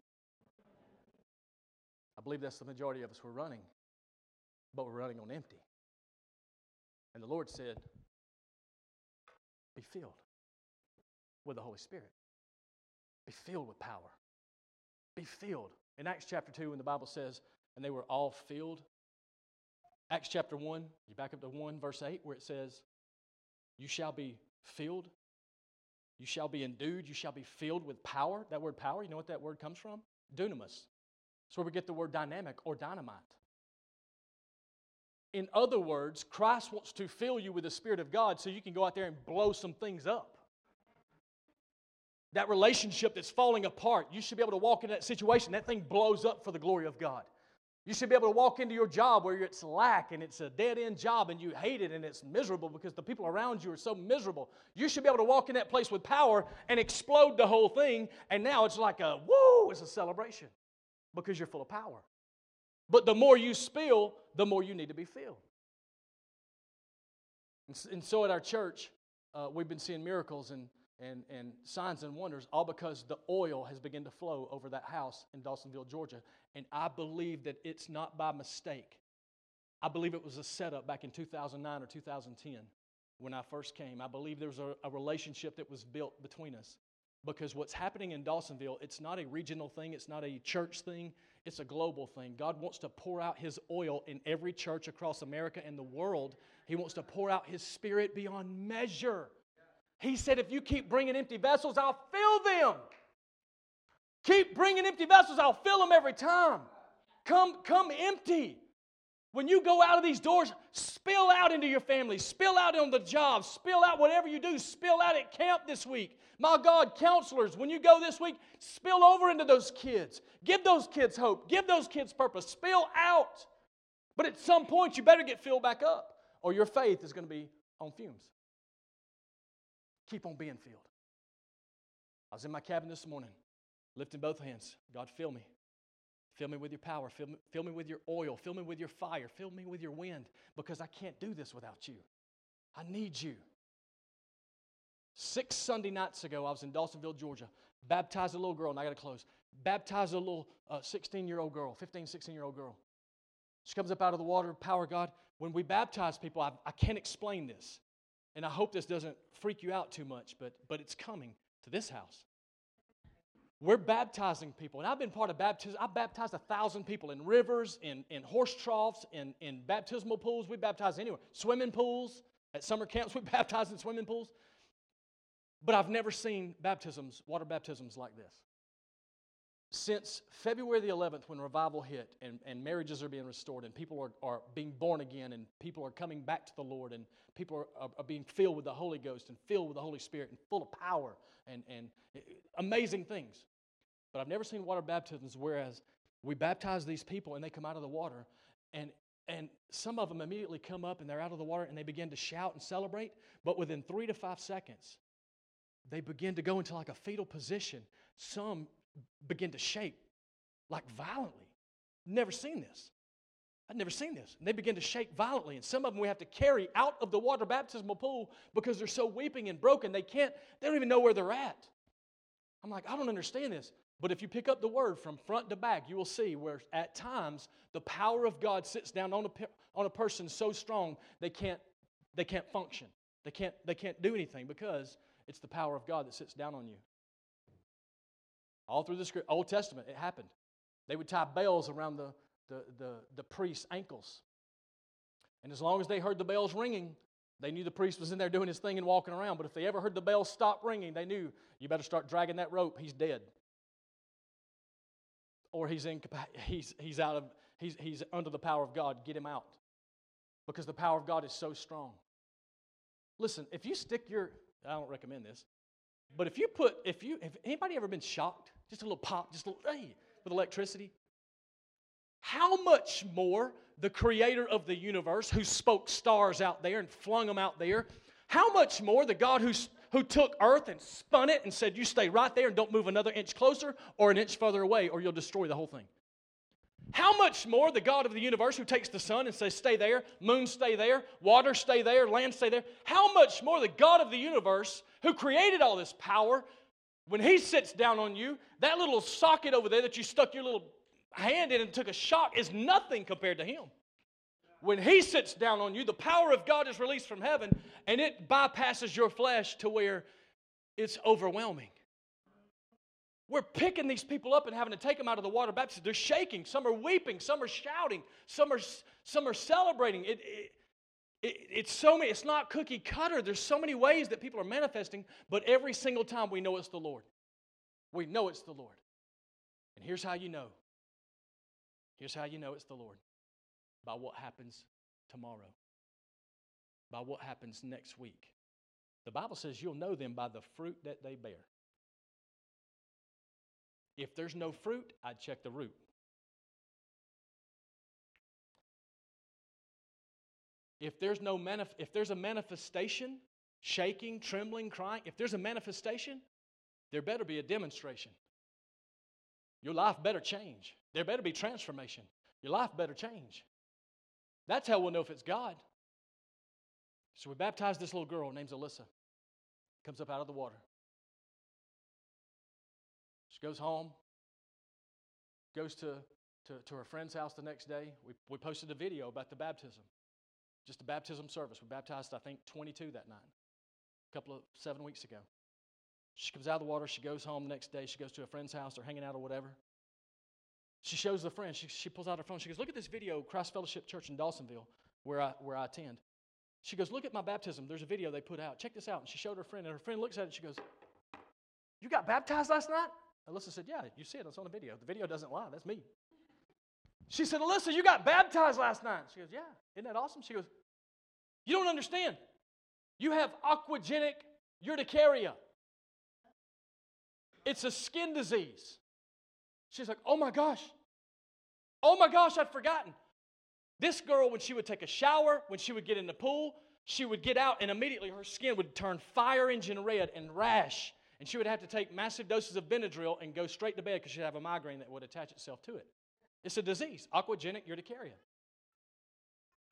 I believe that's the majority of us. We're running, but we're running on empty. And the Lord said, Be filled with the Holy Spirit. Be filled with power. Be filled. In Acts chapter 2, when the Bible says, and they were all filled, Acts chapter 1, you back up to 1, verse 8, where it says, You shall be filled. You shall be endued. You shall be filled with power. That word power, you know what that word comes from? Dunamis. That's where we get the word dynamic or dynamite. In other words, Christ wants to fill you with the Spirit of God so you can go out there and blow some things up. That relationship that's falling apart, you should be able to walk into that situation. That thing blows up for the glory of God. You should be able to walk into your job where it's lack and it's a dead end job and you hate it and it's miserable because the people around you are so miserable. You should be able to walk in that place with power and explode the whole thing. And now it's like a woo, it's a celebration because you're full of power. But the more you spill, the more you need to be filled. And, so at our church, uh, we've been seeing miracles and, and, and signs and wonders, all because the oil has begun to flow over that house in Dawsonville, Georgia. And I believe that it's not by mistake. I believe it was a setup back in 2009 or 2010 when I first came. I believe there was a, a relationship that was built between us. because what's happening in Dawsonville, it's not a regional thing, it's not a church thing, it's a global thing. God wants to pour out His oil in every church across America and the world. He wants to pour out His Spirit beyond measure. He said, If you keep bringing empty vessels, I'll fill them. Keep bringing empty vessels, I'll fill them every time. Come, come empty. When you go out of these doors, spill out into your family, spill out on the job, spill out whatever you do, spill out at camp this week. My God, counselors, when you go this week, spill over into those kids. Give those kids hope, give those kids purpose, spill out. But at some point, you better get filled back up, or your faith is going to be on fumes. Keep on being filled. I was in my cabin this morning, lifting both hands. God, fill me. Fill me with your power. Fill me, fill me with your oil. Fill me with your fire. Fill me with your wind because I can't do this without you. I need you. Six Sunday nights ago, I was in Dawsonville, Georgia, baptized a little girl, and I got to close. Baptized a little 16 uh, year old girl, 15, 16 year old girl. She comes up out of the water, power God. When we baptize people, I, I can't explain this. And I hope this doesn't freak you out too much, but, but it's coming to this house. We're baptizing people. And I've been part of baptism. I've baptized a thousand people in rivers, in, in horse troughs, in, in baptismal pools. We baptize anywhere. Swimming pools. At summer camps, (laughs) we baptize in swimming pools. But I've never seen baptisms, water baptisms like this. Since February the 11th, when revival hit and, and marriages are being restored and people are, are being born again and people are coming back to the Lord and people are, are, are being filled with the Holy Ghost and filled with the Holy Spirit and full of power and, and eh, amazing things. But I've never seen water baptisms whereas we baptize these people and they come out of the water and and some of them immediately come up and they're out of the water and they begin to shout and celebrate but within three to five seconds they begin to go into like a fetal position some begin to shake like violently never seen this I'd never seen this. And they begin to shake violently. And some of them we have to carry out of the water baptismal pool because they're so weeping and broken. They can't, they don't even know where they're at. I'm like, I don't understand this. But if you pick up the word from front to back, you will see where at times the power of God sits down on a, on a person so strong they can't, they can't function. They can't, they can't do anything because it's the power of God that sits down on you. All through the Old Testament, it happened. They would tie bells around the, the, the, the priest's ankles. And as long as they heard the bells ringing, they knew the priest was in there doing his thing and walking around. But if they ever heard the bells stop ringing, they knew you better start dragging that rope. He's dead or he's, in, he's, he's, out of, he's, he's under the power of God. Get him out. Because the power of God is so strong. Listen, if you stick your, I don't recommend this, but if you put, if you, have anybody ever been shocked? Just a little pop, just a little, hey, with electricity? How much more the creator of the universe who spoke stars out there and flung them out there, how much more the God who's who took earth and spun it and said, You stay right there and don't move another inch closer or an inch further away, or you'll destroy the whole thing. How much more the God of the universe who takes the sun and says, Stay there, moon, stay there, water, stay there, land, stay there. How much more the God of the universe who created all this power, when He sits down on you, that little socket over there that you stuck your little hand in and took a shock is nothing compared to Him when He sits down on you, the power of God is released from heaven and it bypasses your flesh to where it's overwhelming. We're picking these people up and having to take them out of the water baptism. They're shaking. Some are weeping. Some are shouting. Some are, some are celebrating. It, it, it, it's so many. It's not cookie cutter. There's so many ways that people are manifesting, but every single time we know it's the Lord. We know it's the Lord. And here's how you know. Here's how you know it's the Lord by what happens tomorrow, by what happens next week. The Bible says you'll know them by the fruit that they bear. If there's no fruit, I'd check the root. If there's no manif- if there's a manifestation, shaking, trembling, crying, if there's a manifestation, there better be a demonstration. Your life better change. There better be transformation. Your life better change. That's how we'll know if it's God. So we baptized this little girl named Alyssa. Comes up out of the water. She goes home, goes to, to, to her friend's house the next day. We, we posted a video about the baptism, just a baptism service. We baptized, I think, 22 that night, a couple of seven weeks ago. She comes out of the water. She goes home the next day. She goes to a friend's house. They're hanging out or whatever. She shows the friend. She, she pulls out her phone. She goes, Look at this video, Christ Fellowship Church in Dawsonville, where I, where I attend. She goes, Look at my baptism. There's a video they put out. Check this out. And she showed her friend, and her friend looks at it she goes, You got baptized last night? Alyssa said, Yeah, you see it. It's on the video. The video doesn't lie. That's me. She said, Alyssa, you got baptized last night. She goes, Yeah. Isn't that awesome? She goes, You don't understand. You have aquagenic urticaria. It's a skin disease. She's like, Oh my gosh. Oh my gosh, I'd forgotten. This girl, when she would take a shower, when she would get in the pool, she would get out and immediately her skin would turn fire engine red and rash. And she would have to take massive doses of Benadryl and go straight to bed because she'd have a migraine that would attach itself to it. It's a disease, aquagenic urticaria.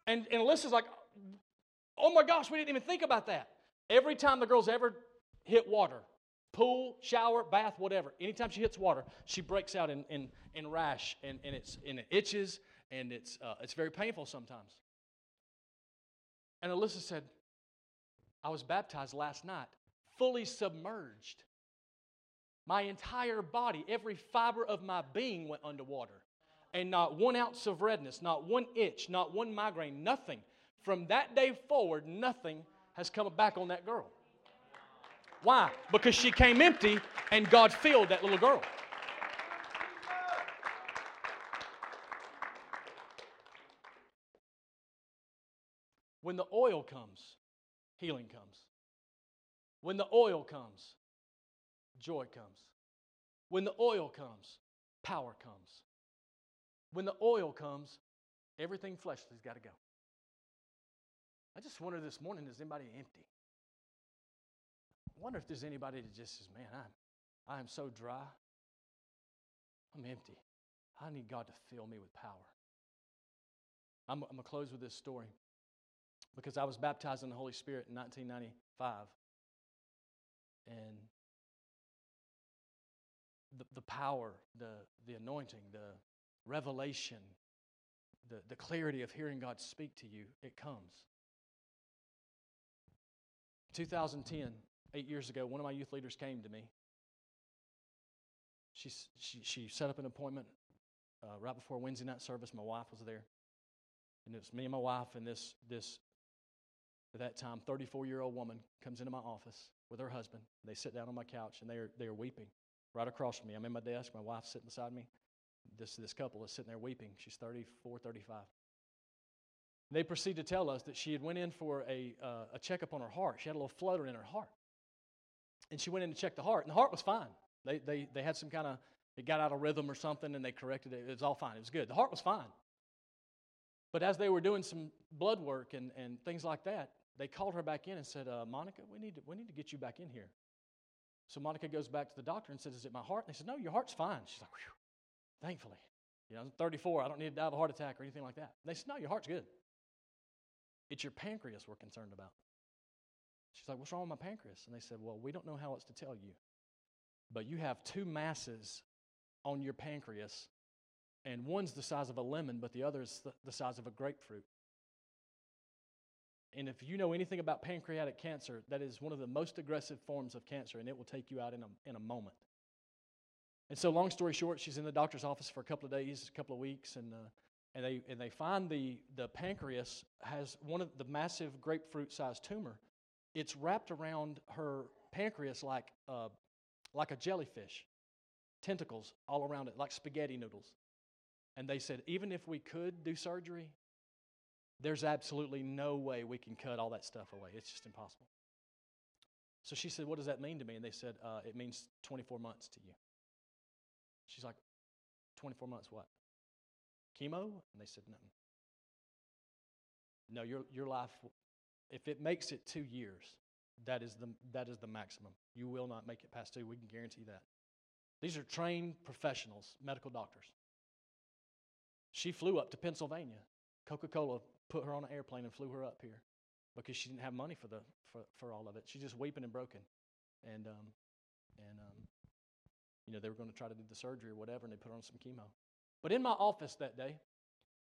And, and Alyssa's like, oh my gosh, we didn't even think about that. Every time the girl's ever hit water, pool, shower, bath, whatever, anytime she hits water, she breaks out in, in, in rash and, and, it's, and it itches and it's, uh, it's very painful sometimes. And Alyssa said, I was baptized last night, fully submerged. My entire body, every fiber of my being went underwater. And not one ounce of redness, not one itch, not one migraine, nothing. From that day forward, nothing has come back on that girl. Why? Because she came empty and God filled that little girl. When the oil comes, healing comes. When the oil comes, joy comes. When the oil comes, power comes. When the oil comes, everything fleshly's got to go. I just wonder this morning is anybody empty? I wonder if there's anybody that just says, Man, I'm, I am so dry. I'm empty. I need God to fill me with power. I'm, I'm going to close with this story because I was baptized in the Holy Spirit in 1995. And the, the power, the, the anointing, the revelation, the, the clarity of hearing God speak to you, it comes. 2010, eight years ago, one of my youth leaders came to me. She, she, she set up an appointment uh, right before Wednesday night service. My wife was there. And it was me and my wife and this, this at that time, 34 year old woman comes into my office with her husband. They sit down on my couch and they are, they are weeping right across from me. I'm in my desk, my wife's sitting beside me. This, this couple is sitting there weeping. She's 34, 35. They proceed to tell us that she had went in for a, uh, a checkup on her heart. She had a little flutter in her heart. And she went in to check the heart, and the heart was fine. They, they, they had some kind of, it got out of rhythm or something, and they corrected it. It was all fine. It was good. The heart was fine. But as they were doing some blood work and, and things like that, they called her back in and said, uh, Monica, we need, to, we need to get you back in here. So Monica goes back to the doctor and says, Is it my heart? And they said, No, your heart's fine. She's like, Thankfully. You know, I'm 34. I don't need to die of a heart attack or anything like that. They said, No, your heart's good. It's your pancreas we're concerned about. She's like, What's wrong with my pancreas? And they said, Well, we don't know how else to tell you. But you have two masses on your pancreas, and one's the size of a lemon, but the other is the size of a grapefruit. And if you know anything about pancreatic cancer, that is one of the most aggressive forms of cancer, and it will take you out in a, in a moment. And so, long story short, she's in the doctor's office for a couple of days, a couple of weeks, and, uh, and, they, and they find the, the pancreas has one of the massive grapefruit sized tumor. It's wrapped around her pancreas like, uh, like a jellyfish, tentacles all around it, like spaghetti noodles. And they said, even if we could do surgery, there's absolutely no way we can cut all that stuff away. It's just impossible. So she said, What does that mean to me? And they said, uh, It means 24 months to you. She's like, 24 months what? Chemo? And they said, No. No, your, your life, if it makes it two years, that is, the, that is the maximum. You will not make it past two. We can guarantee that. These are trained professionals, medical doctors. She flew up to Pennsylvania. Coca Cola put her on an airplane and flew her up here because she didn't have money for the for, for all of it. She's just weeping and broken, and um, and um, you know they were going to try to do the surgery or whatever, and they put on some chemo. But in my office that day,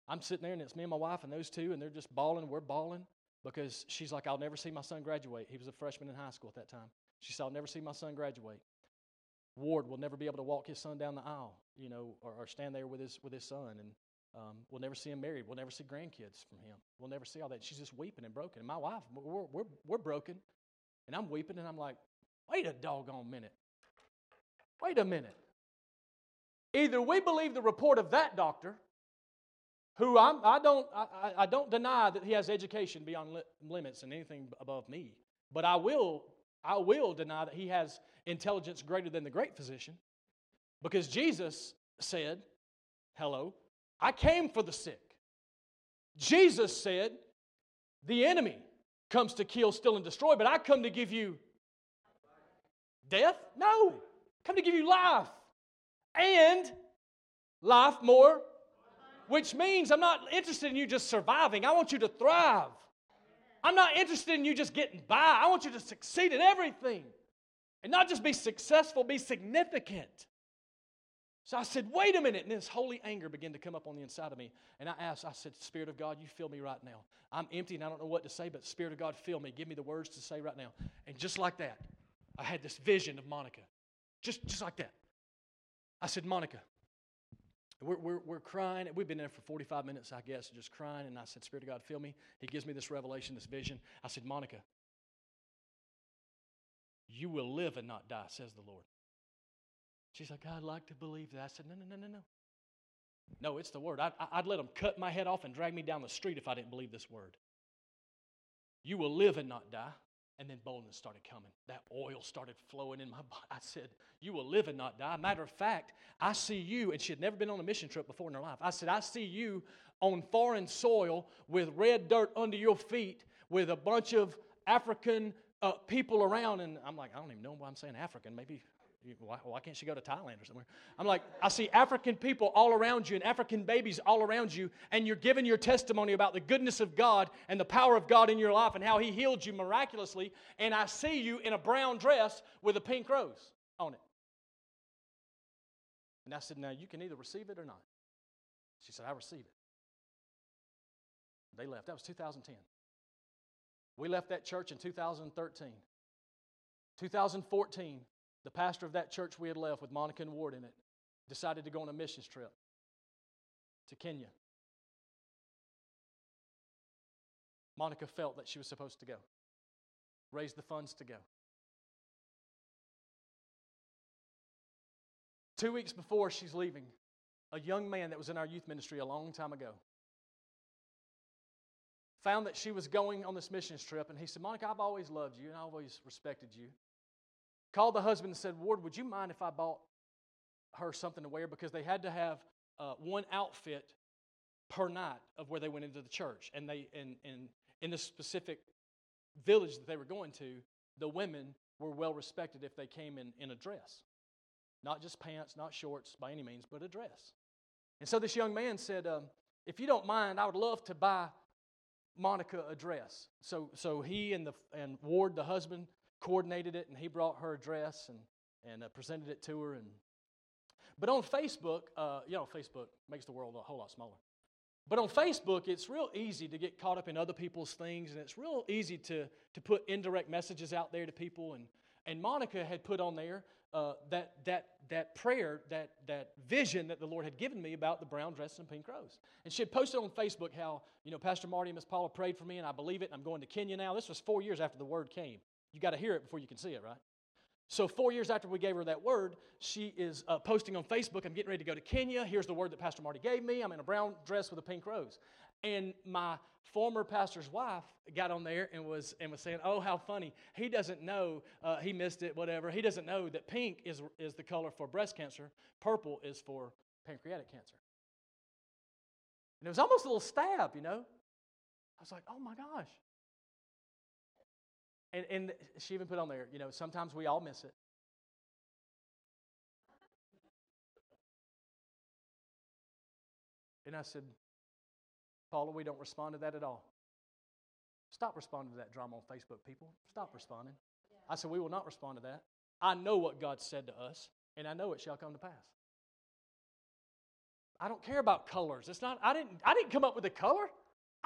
I'm sitting there and it's me and my wife and those two, and they're just bawling. We're bawling, because she's like, I'll never see my son graduate. He was a freshman in high school at that time. She said, I'll never see my son graduate. Ward will never be able to walk his son down the aisle, you know, or, or stand there with his with his son, and um, we'll never see him married. We'll never see grandkids from him. We'll never see all that. She's just weeping and broken. And my wife, we're, we're, we're broken, and I'm weeping, and I'm like, wait a doggone minute. Wait a minute. Either we believe the report of that doctor, who I'm, I, don't, I, I don't deny that he has education beyond li- limits and anything above me, but I will, I will deny that he has intelligence greater than the great physician because Jesus said, hello, I came for the sick. Jesus said, the enemy comes to kill, steal, and destroy, but I come to give you death? No. Come to give you life. And life more, which means I'm not interested in you just surviving. I want you to thrive. I'm not interested in you just getting by. I want you to succeed in everything. And not just be successful, be significant. So I said, wait a minute. And this holy anger began to come up on the inside of me. And I asked, I said, Spirit of God, you fill me right now. I'm empty and I don't know what to say, but Spirit of God, fill me. Give me the words to say right now. And just like that, I had this vision of Monica. Just, just like that. I said, Monica, we're, we're, we're crying. We've been there for 45 minutes, I guess, just crying. And I said, Spirit of God, fill me. He gives me this revelation, this vision. I said, Monica, you will live and not die, says the Lord. She's like, I'd like to believe that. I said, No, no, no, no, no. No, it's the word. I'd, I'd let them cut my head off and drag me down the street if I didn't believe this word. You will live and not die. And then boldness started coming. That oil started flowing in my (laughs) body. I said, You will live and not die. Matter of fact, I see you, and she had never been on a mission trip before in her life. I said, I see you on foreign soil with red dirt under your feet, with a bunch of African uh, people around. And I'm like, I don't even know why I'm saying African. Maybe why, why, can't she go to Thailand or somewhere? I'm like, I see African people all around you and African babies all around you, and you're giving your testimony about the goodness of God and the power of God in your life and how He healed you miraculously. And I see you in a brown dress with a pink rose on it. And I said, Now you can either receive it or not. She said, I receive it. They left. That was 2010. We left that church in 2013. 2014, the pastor of that church we had left with Monica and Ward in it decided to go on a missions trip to Kenya. Monica felt that she was supposed to go, raise the funds to go. Two weeks before she's leaving, a young man that was in our youth ministry a long time ago found that she was going on this missions trip, and he said, Monica, I've always loved you and I've always respected you. Called the husband and said, Ward, would you mind if I bought her something to wear? Because they had to have uh, one outfit per night of where they went into the church. And they and, and in the specific village that they were going to, the women were well respected if they came in, in a dress. Not just pants, not shorts by any means, but a dress. And so this young man said, um, If you don't mind, I would love to buy Monica a dress. So, so he and, the, and Ward, the husband, coordinated it, and he brought her a dress and, and uh, presented it to her. And, but on Facebook, uh, you know, Facebook makes the world a whole lot smaller. But on Facebook, it's real easy to get caught up in other people's things, and it's real easy to, to put indirect messages out there to people. And, and Monica had put on there uh, that, that, that prayer, that, that vision that the Lord had given me about the brown dress and pink rose. And she had posted on Facebook how, you know, Pastor Marty and Miss Paula prayed for me, and I believe it, and I'm going to Kenya now. This was four years after the word came. You got to hear it before you can see it, right? So, four years after we gave her that word, she is uh, posting on Facebook, I'm getting ready to go to Kenya. Here's the word that Pastor Marty gave me. I'm in a brown dress with a pink rose. And my former pastor's wife got on there and was, and was saying, Oh, how funny. He doesn't know, uh, he missed it, whatever. He doesn't know that pink is, is the color for breast cancer, purple is for pancreatic cancer. And it was almost a little stab, you know? I was like, Oh my gosh. And, and she even put on there, you know, sometimes we all miss it. And I said, Paula, we don't respond to that at all. Stop responding to that drama on Facebook, people. Stop responding. I said, we will not respond to that. I know what God said to us, and I know it shall come to pass. I don't care about colors. It's not, I didn't, I didn't come up with the color.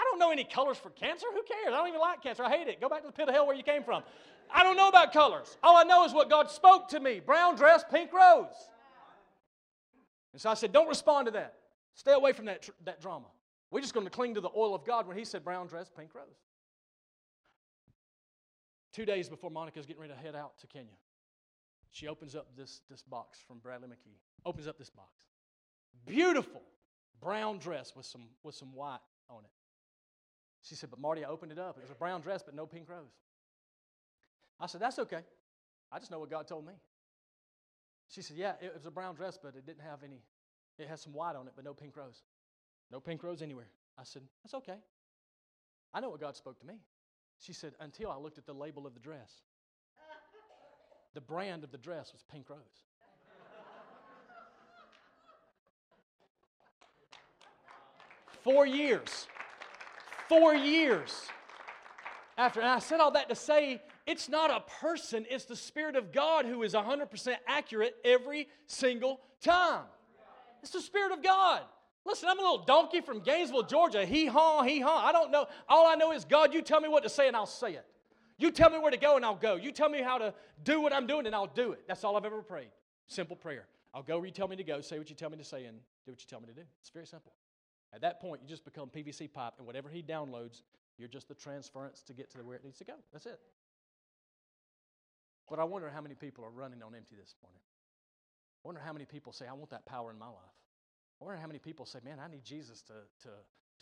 I don't know any colors for cancer. Who cares? I don't even like cancer. I hate it. Go back to the pit of hell where you came from. I don't know about colors. All I know is what God spoke to me brown dress, pink rose. And so I said, Don't respond to that. Stay away from that, that drama. We're just going to cling to the oil of God when He said brown dress, pink rose. Two days before Monica's getting ready to head out to Kenya, she opens up this, this box from Bradley McKee. Opens up this box. Beautiful brown dress with some, with some white on it. She said, But Marty, I opened it up. It was a brown dress, but no pink rose. I said, That's okay. I just know what God told me. She said, Yeah, it was a brown dress, but it didn't have any, it has some white on it, but no pink rose. No pink rose anywhere. I said, That's okay. I know what God spoke to me. She said, Until I looked at the label of the dress. The brand of the dress was pink rose. Four years. Four years after. And I said all that to say it's not a person, it's the Spirit of God who is 100% accurate every single time. It's the Spirit of God. Listen, I'm a little donkey from Gainesville, Georgia. Hee haw, hee haw. I don't know. All I know is, God, you tell me what to say and I'll say it. You tell me where to go and I'll go. You tell me how to do what I'm doing and I'll do it. That's all I've ever prayed. Simple prayer. I'll go where you tell me to go, say what you tell me to say, and do what you tell me to do. It's very simple. At that point, you just become PVC pipe, and whatever he downloads, you're just the transference to get to where it needs to go. That's it. But I wonder how many people are running on empty this morning. I wonder how many people say, I want that power in my life. I wonder how many people say, man, I need Jesus to, to,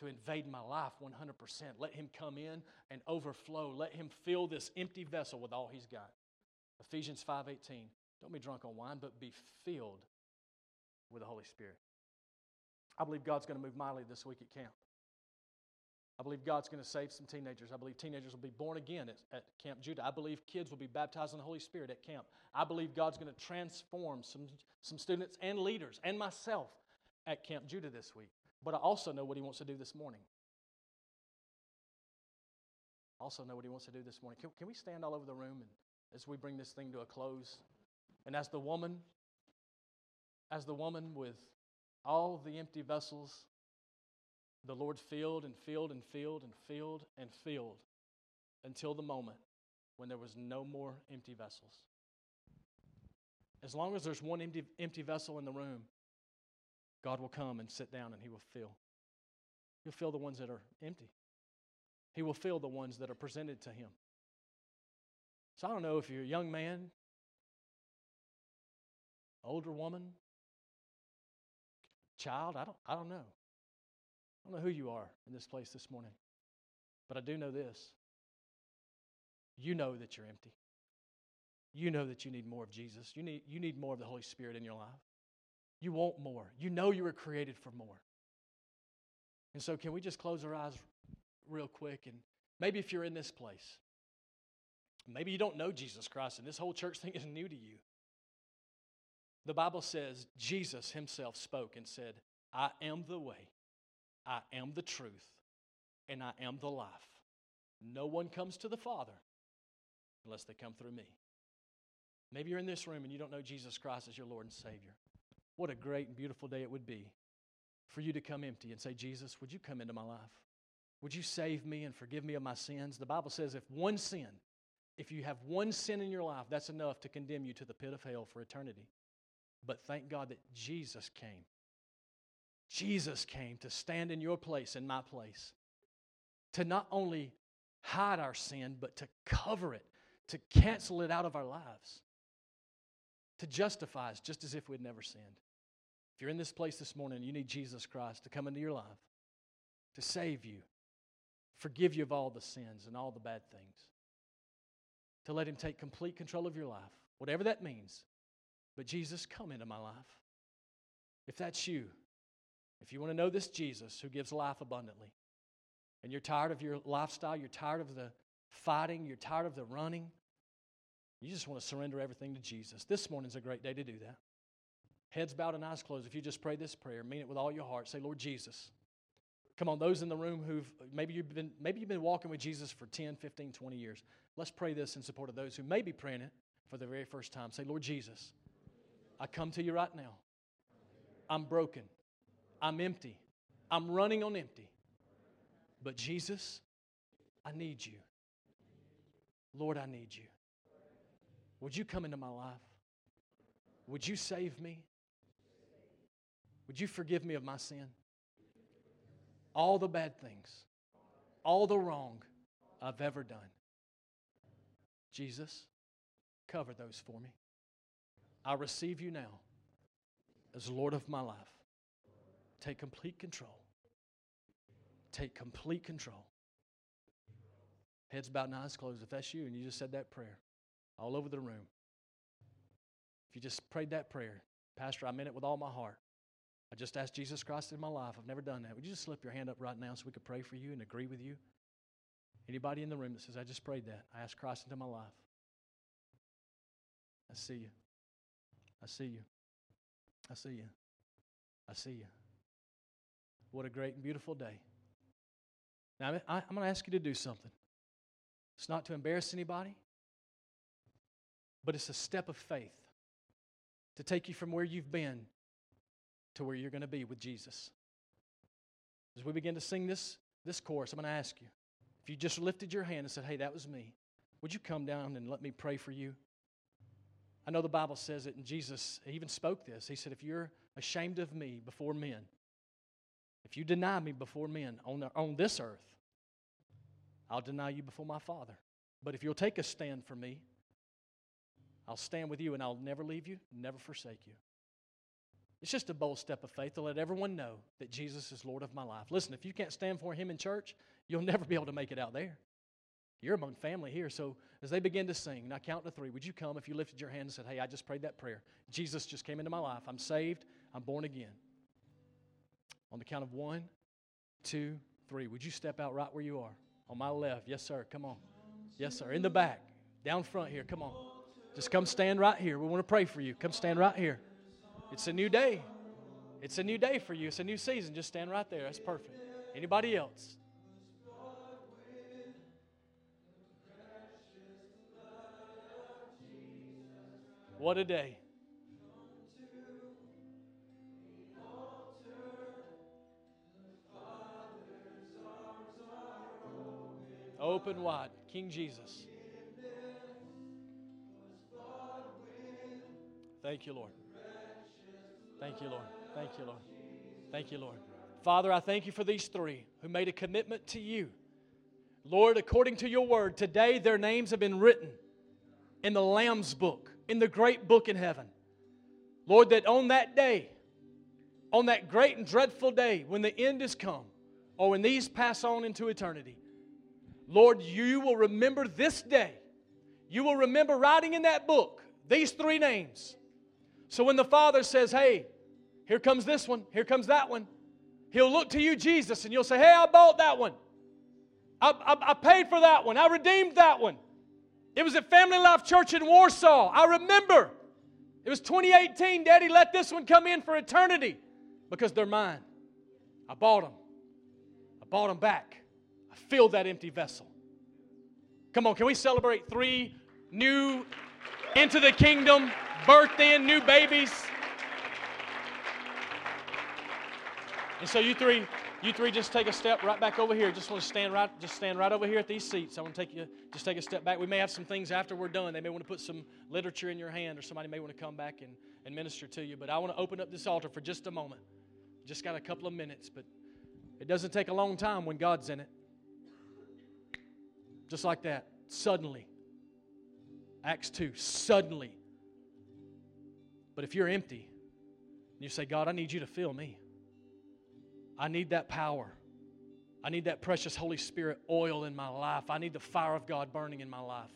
to invade my life 100%. Let him come in and overflow. Let him fill this empty vessel with all he's got. Ephesians 5.18, don't be drunk on wine, but be filled with the Holy Spirit. I believe God's going to move mightily this week at camp. I believe God's going to save some teenagers. I believe teenagers will be born again at, at, Camp Judah. I believe kids will be baptized in the Holy Spirit at camp. I believe God's going to transform some, some students and leaders and myself at Camp Judah this week. But I also know what He wants to do this morning. Also know what He wants to do this morning. Can, can we stand all over the room and as we bring this thing to a close? And as the woman, as the woman with all the empty vessels, the Lord filled and filled and filled and filled and filled until the moment when there was no more empty vessels. As long as there's one empty, empty vessel in the room, God will come and sit down and He will fill. He'll fill the ones that are empty. He will fill the ones that are presented to Him. So I don't know if you're a young man, older woman, child, I don't, I don't know. I don't know who you are in this place this morning, but I do know this. You know that you're empty. You know that you need more of Jesus. You need, you need more of the Holy Spirit in your life. You want more. You know you were created for more. And so, can we just close our eyes real quick? And maybe if you're in this place, maybe you don't know Jesus Christ, and this whole church thing is new to you. The Bible says Jesus himself spoke and said, I am the way, I am the truth, and I am the life. No one comes to the Father unless they come through me. Maybe you're in this room and you don't know Jesus Christ as your Lord and Savior. What a great and beautiful day it would be for you to come empty and say, Jesus, would you come into my life? Would you save me and forgive me of my sins? The Bible says if one sin, if you have one sin in your life, that's enough to condemn you to the pit of hell for eternity. But thank God that Jesus came. Jesus came to stand in your place, in my place, to not only hide our sin, but to cover it, to cancel it out of our lives, to justify us just as if we'd never sinned. If you're in this place this morning, you need Jesus Christ to come into your life, to save you, forgive you of all the sins and all the bad things, to let Him take complete control of your life, whatever that means. But Jesus, come into my life. If that's you, if you want to know this Jesus who gives life abundantly, and you're tired of your lifestyle, you're tired of the fighting, you're tired of the running, you just want to surrender everything to Jesus. This morning's a great day to do that. Heads bowed and eyes closed. If you just pray this prayer, mean it with all your heart. Say, Lord Jesus. Come on, those in the room who've maybe you've been maybe you've been walking with Jesus for 10, 15, 20 years. Let's pray this in support of those who may be praying it for the very first time. Say, Lord Jesus, I come to you right now. I'm broken. I'm empty. I'm running on empty. But Jesus, I need you. Lord, I need you. Would you come into my life? Would you save me? Would you forgive me of my sin? All the bad things, all the wrong I've ever done. Jesus, cover those for me. I receive you now as Lord of my life. Take complete control. Take complete control. Heads bowed and eyes closed. If that's you and you just said that prayer all over the room, if you just prayed that prayer, Pastor, I meant it with all my heart. I just asked Jesus Christ in my life. I've never done that. Would you just slip your hand up right now so we could pray for you and agree with you? Anybody in the room that says, I just prayed that. I asked Christ into my life. I see you. I see you. I see you. I see you. What a great and beautiful day. Now, I, am going to ask you to do something. It's not to embarrass anybody, but it's a step of faith to take you from where you've been to where you're going to be with Jesus. As we begin to sing this, this chorus, I'm going to ask you if you just lifted your hand and said, Hey, that was me, would you come down and let me pray for you? I know the Bible says it, and Jesus even spoke this. He said, If you're ashamed of me before men, if you deny me before men on, the, on this earth, I'll deny you before my Father. But if you'll take a stand for me, I'll stand with you and I'll never leave you, never forsake you. It's just a bold step of faith to let everyone know that Jesus is Lord of my life. Listen, if you can't stand for Him in church, you'll (laughs) never be able to make it out there. You're among family here. So as they begin to sing, and I count to three, would you come if you lifted your hand and said, Hey, I just prayed that prayer? Jesus just came into my life. I'm saved. I'm born again. On the count of one, two, three. Would you step out right where you are? On my left. Yes, sir. Come on. Yes, sir. In the back. Down front here. Come on. Just come stand right here. We want to pray for you. Come stand right here. It's a new day. It's a new day for you. It's a new season. Just stand right there. That's perfect. Anybody else? What a day. Open wide. King Jesus. Thank you, Lord. Thank you, Lord. Thank you, Lord. Thank you, Lord. Father, I thank you for these three who made a commitment to you. Lord, according to your word, today their names have been written in the Lamb's book in the great book in heaven. Lord, that on that day, on that great and dreadful day when the end is come, or when these pass on into eternity, Lord, you will remember this day. You will remember writing in that book these three names. So when the Father says, Hey, here comes this one, here comes that one, He'll look to you, Jesus, and you'll say, Hey, I bought that one. I, I, I paid for that one. I redeemed that one. It was at Family Life Church in Warsaw. I remember. It was 2018. Daddy let this one come in for eternity because they're mine. I bought them. I bought them back. I filled that empty vessel. Come on, can we celebrate three new into the kingdom, birthed in new babies? And so you three, you three just take a step right back over here. Just want to stand right, just stand right over here at these seats. I want to take you, just take a step back. We may have some things after we're done. They may want to put some literature in your hand, or somebody may want to come back and, and minister to you. But I want to open up this altar for just a moment. Just got a couple of minutes, but it doesn't take a long time when God's in it. Just like that, suddenly. Acts 2, suddenly. But if you're empty, and you say, God, I need you to fill me. I need that power. I need that precious Holy Spirit oil in my life. I need the fire of God burning in my life.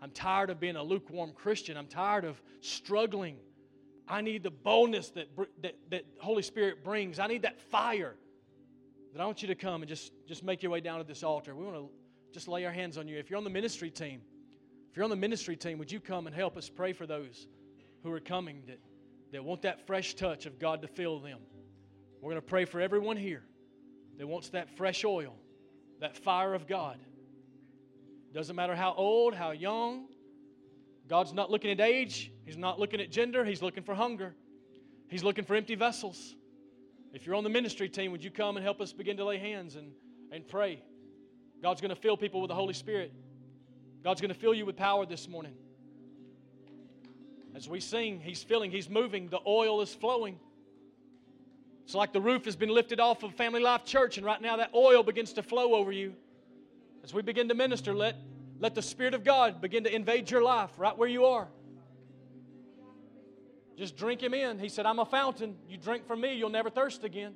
I'm tired of being a lukewarm Christian. I'm tired of struggling. I need the boldness that, that, that Holy Spirit brings. I need that fire. That I want you to come and just, just make your way down to this altar. We want to just lay our hands on you. If you're on the ministry team, if you're on the ministry team, would you come and help us pray for those who are coming that, that want that fresh touch of God to fill them? We're going to pray for everyone here that wants that fresh oil, that fire of God. Doesn't matter how old, how young. God's not looking at age, He's not looking at gender, He's looking for hunger. He's looking for empty vessels. If you're on the ministry team, would you come and help us begin to lay hands and, and pray. God's going to fill people with the Holy Spirit. God's going to fill you with power this morning. As we sing, He's filling, He's moving, the oil is flowing. It's like the roof has been lifted off of Family Life Church, and right now that oil begins to flow over you. As we begin to minister, let, let the Spirit of God begin to invade your life right where you are. Just drink Him in. He said, I'm a fountain. You drink from me, you'll never thirst again.